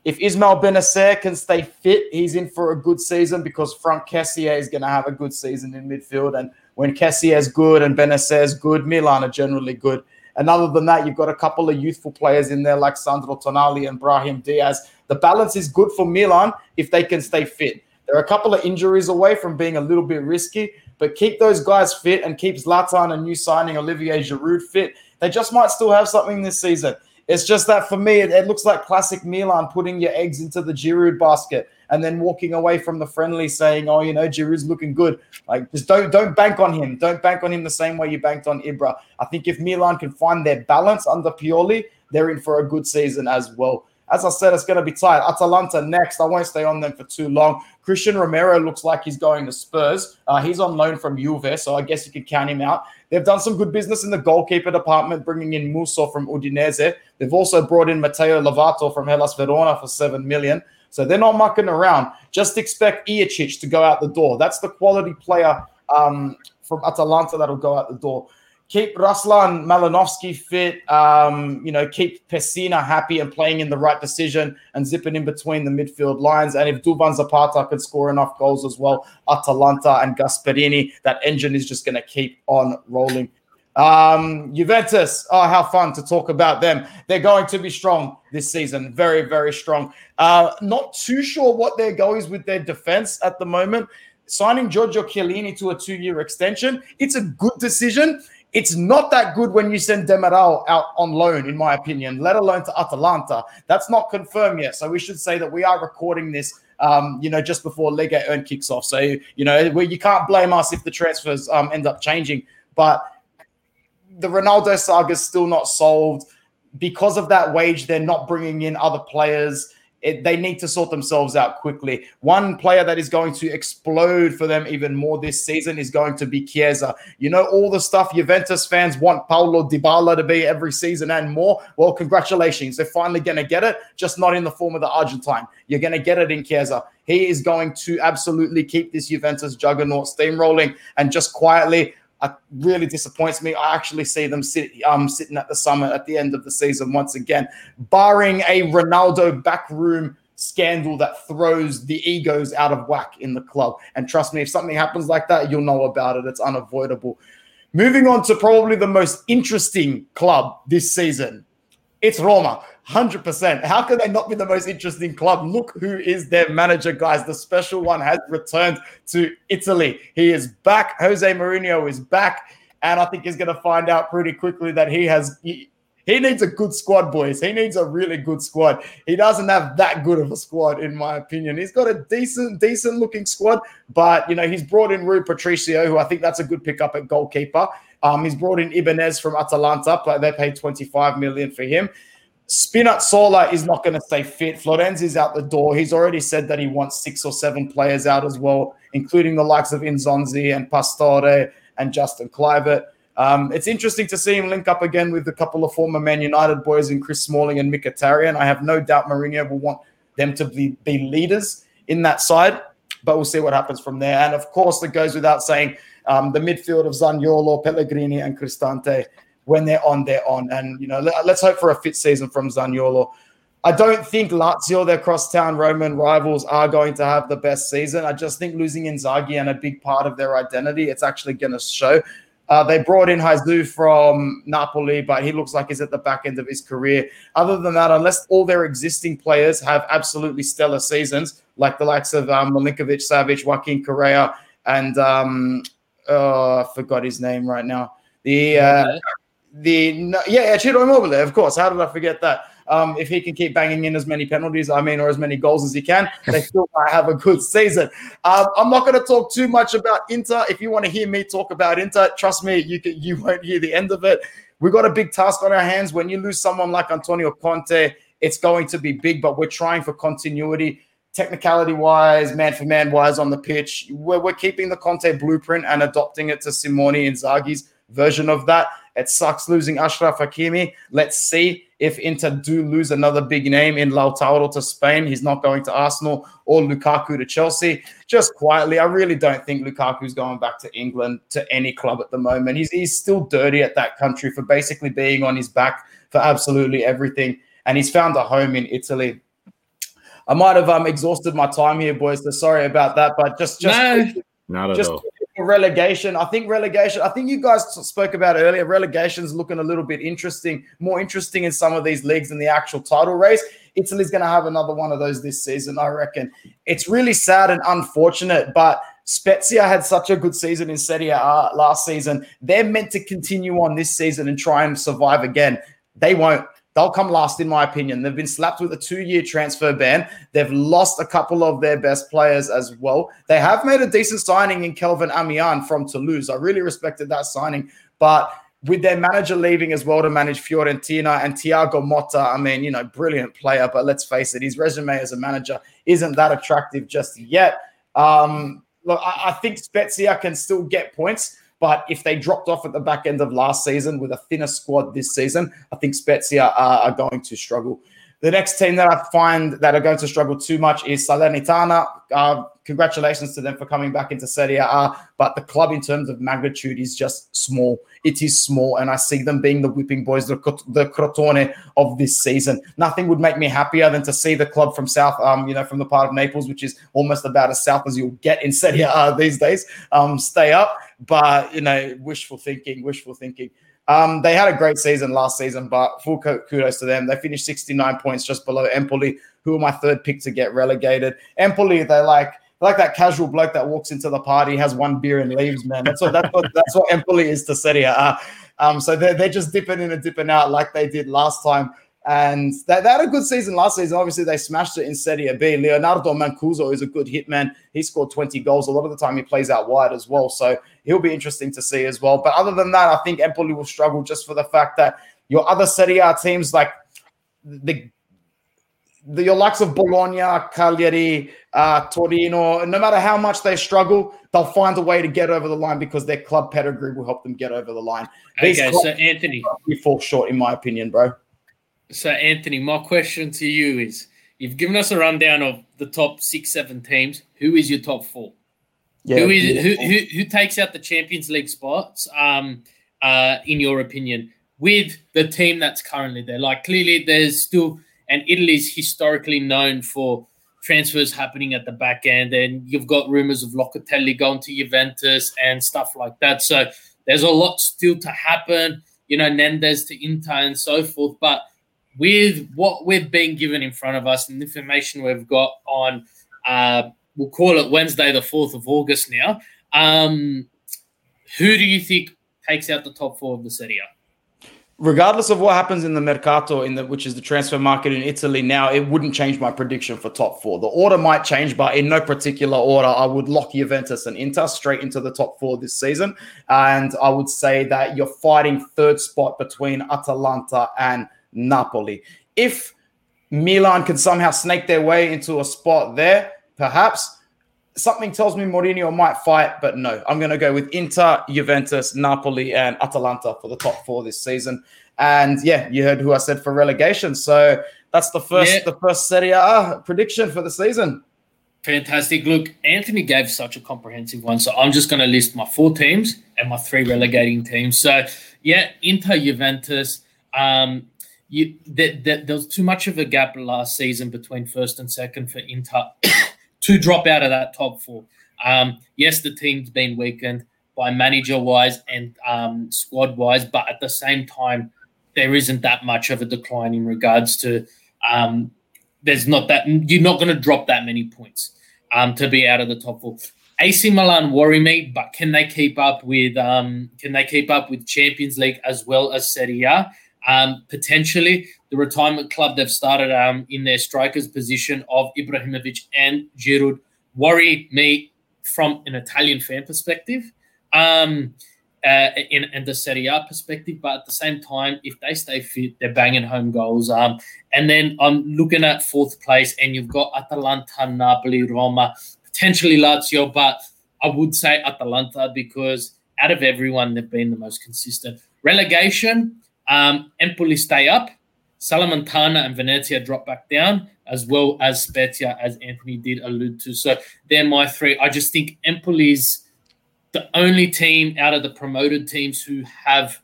If Ismail Bennacer can stay fit, he's in for a good season because Franck Kessié is going to have a good season in midfield. And when Kessié is good and Bennacer is good, Milan are generally good. And other than that, you've got a couple of youthful players in there like Sandro Tonali and Brahim Diaz. The balance is good for Milan if they can stay fit. There are a couple of injuries away from being a little bit risky, but keep those guys fit and keep Zlatan and new signing Olivier Giroud fit. They just might still have something this season. It's just that for me, it, it, looks like classic Milan putting your eggs into the Giroud basket and then walking away from the friendly saying, "Oh, you know, Giroud's looking good." Like, just don't don't bank on him. Don't bank on him the same way you banked on Ibra. I think if Milan can find their balance under Pioli, they're in for a good season as well. As I said, it's going to be tight. Atalanta next. I won't stay on them for too long. Cristian Romero looks like he's going to Spurs. Uh, he's on loan from Juve, so I guess you could count him out. They've done some good business in the goalkeeper department, bringing in Musso from Udinese. They've also brought in Matteo Lovato from Hellas Verona for seven million. So they're not mucking around. Just expect Ilicic to go out the door. That's the quality player um, from Atalanta that'll go out the door keep Ruslan Malinovskyi fit, um, you know, keep Pessina happy and playing in the right decision and zipping in between the midfield lines. And if Duvan Zapata could score enough goals as well, Atalanta and Gasperini, that engine is just going to keep on rolling. Um, Juventus, oh, how fun to talk about them. They're going to be strong this season, very, very strong. Uh, not too sure what their goal is with their defense at the moment signing Giorgio Chiellini to a two-year extension, it's a good decision. It's not that good when you send Demiral out on loan, in my opinion, let alone to Atalanta. That's not confirmed yet. So we should say that we are recording this, um, you know, just before Liga Earn kicks off. So, you know, you can't blame us if the transfers um, end up changing. But the Ronaldo saga is still not solved. Because of that wage, they're not bringing in other players it, they need to sort themselves out quickly. One player that is going to explode for them even more this season is going to be Chiesa. You know, all the stuff Juventus fans want Paulo Dybala to be every season and more. Well, congratulations. They're finally going to get it, just not in the form of the Argentine. You're going to get it in Chiesa. He is going to absolutely keep this Juventus juggernaut steamrolling and just quietly uh, really disappoints me. I actually see them sit, um, sitting at the summit at the end of the season once again, barring a Ronaldo backroom scandal that throws the egos out of whack in the club. And trust me, if something happens like that, you'll know about it. It's unavoidable. Moving on to probably the most interesting club this season, it's Roma. 100%. How can they not be the most interesting club? Look who is their manager, guys. The special one has returned to Italy. He is back. Jose Mourinho is back. And I think he's going to find out pretty quickly that he has. He, he needs a good squad, boys. He needs a really good squad. He doesn't have that good of a squad, in my opinion. He's got a decent, decent looking squad, but you know he's brought in Rui Patricio, who I think that's a good pickup at goalkeeper. Um, he's brought in Ibanez from Atalanta, but they paid 25 million for him. Spinazzola is not going to stay fit. Florenzi is out the door. He's already said that he wants six or seven players out as well, including the likes of Nzonzi and Pastore and Justin Kluivert. Um, it's interesting to see him link up again with a couple of former Man United boys in Chris Smalling and Mkhitaryan. I have no doubt Mourinho will want them to be, be leaders in that side, but we'll see what happens from there. And of course, it goes without saying um, the midfield of Zaniolo, Pellegrini, and Cristante when they're on, they're on. And, you know, let, us hope for a fit season from Zaniolo. I don't think Lazio, their crosstown Roman rivals, are going to have the best season. I just think losing Inzaghi and a big part of their identity, it's actually going to show. Uh, they brought in Jesus from Napoli, but he looks like he's at the back end of his career. Other than that, unless all their existing players have absolutely stellar seasons, like the likes of um, Milinkovic, Savic, Joaquin Correa, and um, oh, I forgot his name right now. The uh, the yeah, Ciro Immobile, of course. How did I forget that? Um, if he can keep banging in as many penalties, I mean, or as many goals as he can, they still might have a good season. Um, I'm not going to talk too much about Inter. If you want to hear me talk about Inter, trust me, you can, you won't hear the end of it. We've got a big task on our hands. When you lose someone like Antonio Conte, it's going to be big, but we're trying for continuity technicality wise, man for man wise on the pitch. We're, we're keeping the Conte blueprint and adopting it to Simone Inzaghi's version of that. It sucks losing Achraf Hakimi. Let's see if Inter do lose another big name in Lautaro to Spain. He's not going to Arsenal or Lukaku to Chelsea. Just quietly, I really don't think Lukaku's going back to England to any club at the moment. He's, he's still dirty at that country for basically being on his back for absolutely everything. And he's found a home in Italy. I might have um, exhausted my time here, boys. So sorry about that, but just just no, not at just all relegation. I think relegation. I think you guys spoke about earlier. Relegation's looking a little bit interesting, more interesting in some of these leagues than the actual title race. Italy's going to have another one of those this season, I reckon. It's really sad and unfortunate, but Spezia had such a good season in Serie A last season. They're meant to continue on this season and try and survive again. They won't they'll come last, in my opinion. They've been slapped with a two year transfer ban. They've lost a couple of their best players as well. They have made a decent signing in Kelvin Amian from Toulouse. I really respected that signing. But with their manager leaving as well to manage Fiorentina and Thiago Motta, I mean, you know, brilliant player, but let's face it, his resume as a manager isn't that attractive just yet. Um, look, I, I think Spezia can still get points. But if they dropped off at the back end of last season with a thinner squad this season, I think Spezia are, are going to struggle. The next team that I find that are going to struggle too much is Salernitana. Uh, congratulations to them for coming back into Serie A, but the club in terms of magnitude is just small. It is small, and I see them being the whipping boys, the, the Crotone of this season. Nothing would make me happier than to see the club from South, um, you know, from the part of Naples, which is almost about as south as you'll get in Serie A these days, um, stay up. But you know, wishful thinking, wishful thinking. Um, they had a great season last season, but full kudos to them. They finished 69 points just below Empoli, who are my third pick to get relegated. Empoli, they like like that casual bloke that walks into the party, has one beer and leaves, man. That's what that's what that's what Empoli is to Serie A. Um, so they're, they're just dipping in and dipping out like they did last time. And they, they, had a good season last season. Obviously, they smashed it in Serie B. Leonardo Mancuso is a good hitman. He scored 20 goals. A lot of the time, he plays out wide as well. So he'll be interesting to see as well. But other than that, I think Empoli will struggle just for the fact that your other Serie A teams, like the, the your likes of Bologna, Cagliari, uh, Torino, no matter how much they struggle, they'll find a way to get over the line because their club pedigree will help them get over the line. These okay, so Anthony, we fall short, in my opinion, bro. So, Anthony, my question to you is you've given us a rundown of the top six, seven teams. Who is your top four? Yeah, who is who, who, who takes out the Champions League spots? Um, uh, in your opinion, with the team that's currently there, like clearly there's still, and Italy is historically known for transfers happening at the back end, and you've got rumors of Locatelli going to Juventus and stuff like that. So there's a lot still to happen. You know, Nandez to Inter and so forth, but with what we've been given in front of us and the information we've got on, uh, we'll call it Wednesday, the 4th of August now. Um, who do you think takes out the top four of the Serie A? Regardless of what happens in the mercato, in the which is the transfer market in Italy now, it wouldn't change my prediction for top four. The order might change, but in no particular order, I would lock Juventus and Inter straight into the top four this season. And I would say that you're fighting third spot between Atalanta and Napoli. If Milan can somehow snake their way into a spot there, perhaps something tells me Mourinho might fight, but no, I'm going to go with Inter, Juventus, Napoli, and Atalanta for the top four this season. And yeah, you heard who I said for relegation. So that's the first yeah. the first Serie A prediction for the season. Fantastic. Look, Anthony gave such a comprehensive one. So I'm just going to list my four teams and my three relegating teams. So yeah, Inter, Juventus, um, you that, that there was too much of a gap last season between first and second for Inter to drop out of that top four. Um, yes, the team's been weakened by manager wise and um, squad wise, but at the same time, there isn't that much of a decline in regards to um, there's not that you're not going to drop that many points um, to be out of the top four. AC Milan worry me, but can they keep up with um, can they keep up with Champions League as well as Serie A? Um, potentially, the retirement club they've started um, in their strikers position of Ibrahimovic and Giroud worry me from an Italian fan perspective, um, uh, in, in, the Serie A perspective. But at the same time, if they stay fit, they're banging home goals. Um, and then I'm looking at fourth place, and you've got Atalanta, Napoli, Roma, potentially Lazio, but I would say Atalanta because out of everyone, they've been the most consistent. Relegation, um, Empoli stay up. Salernitana and Venezia drop back down, as well as Spezia, as Anthony did allude to. So they're my three. I just think Empoli's the only team out of the promoted teams who have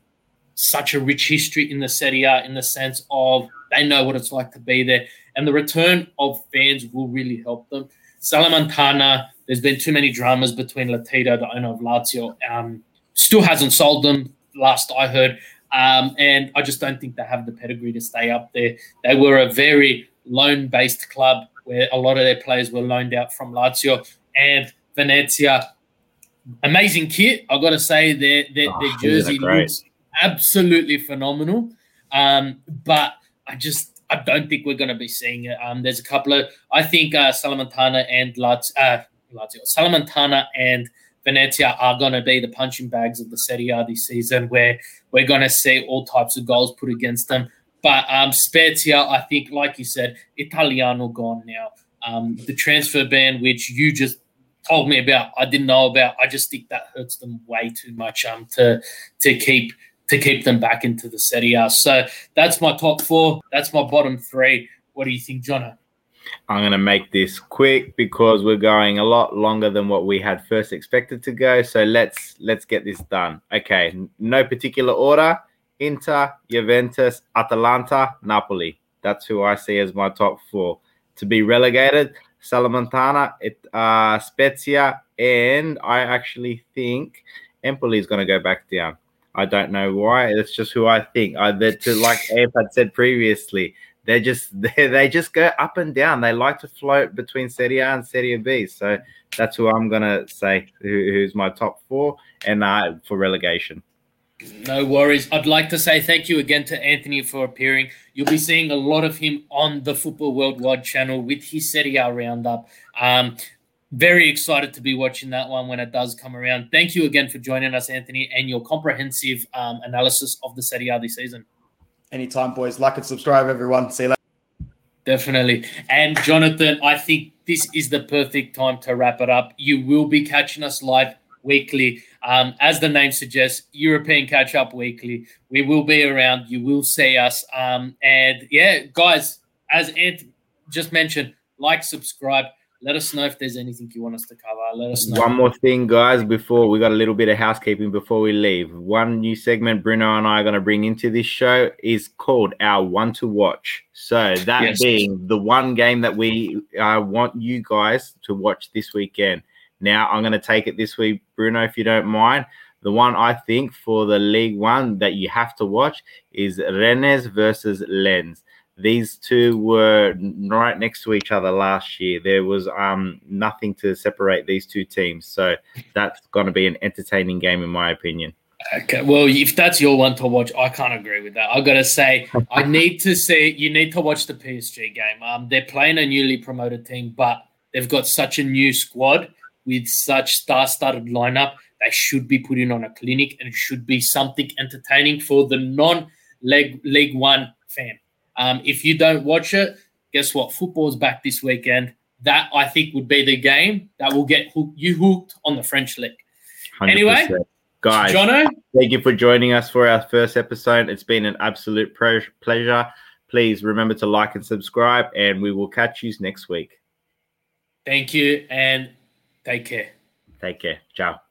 such a rich history in the Serie A in the sense of they know what it's like to be there. And the return of fans will really help them. Salernitana, there's been too many dramas between Lotito, the owner of Lazio, um, still hasn't sold them. Last I heard, um, and I just don't think they have the pedigree to stay up there. They were a very loan based club where a lot of their players were loaned out from Lazio and Venezia. Amazing kit. I've got to say, their, their, oh, their jersey looks absolutely phenomenal. Um, but I just I don't think we're going to be seeing it. Um, there's a couple of I think uh, Salernitana and Lazio, uh, Lazio, Salernitana and Venezia are going to be the punching bags of the Serie A this season, where we're going to see all types of goals put against them. But um, Spezia, I think, like you said, Italiano gone now. Um, the transfer ban, which you just told me about, I didn't know about. I just think that hurts them way too much um, to to keep to keep them back into the Serie A. So that's my top four. That's my bottom three. What do you think, Jono? I'm going to make this quick because we're going a lot longer than what we had first expected to go. So let's let's get this done. Okay, no particular order. Inter, Juventus, Atalanta, Napoli. That's who I see as my top four. To be relegated, Salernitana, uh, Spezia, and I actually think Empoli is going to go back down. I don't know why. It's just who I think. I that to like Amp had said previously They're just they, they just go up and down. They like to float between Serie A and Serie B. So that's who I'm gonna say who, who's my top four and uh, for relegation. No worries. I'd like to say thank you again to Anthony for appearing. You'll be seeing a lot of him on the Football Worldwide channel with his Serie A roundup. Um, very excited to be watching that one when it does come around. Thank you again for joining us, Anthony, and your comprehensive um, analysis of the Serie A this season. Anytime, boys. Like and subscribe, everyone. See you later. Definitely. And Jonathan, I think this is the perfect time to wrap it up. You will be catching us live weekly. Um, as the name suggests, European catch up weekly. We will be around. You will see us. Um, and yeah, guys, as Ant just mentioned, like, subscribe. Let us know if there's anything you want us to cover. Let us know. One more thing, guys, before we got a little bit of housekeeping before we leave. One new segment Bruno and I are going to bring into this show is called our one to watch. So that Yes. being the one game that we uh, want you guys to watch this weekend. Now I'm going to take it this week, Bruno, if you don't mind. The one I think for the League One that you have to watch is Rennes versus Lens. These two were right next to each other last year. There was um nothing to separate these two teams, so that's going to be an entertaining game in my opinion. Okay, well, if that's your one to watch, I can't agree with that. I gotta say, I need to see. You need to watch the PSG game. Um, they're playing a newly promoted team, but they've got such a new squad with such star-studded lineup. They should be putting on a clinic, and it should be something entertaining for the non-League League One fan. Um, if you don't watch it, guess what? Football's back this weekend. That I think would be the game that will get hook, you hooked on the French league. 100%. Anyway, guys, Jono, thank you for joining us for our first episode. It's been an absolute pleasure. Please remember to like and subscribe, and we will catch you next week. Thank you and take care. Take care. Ciao.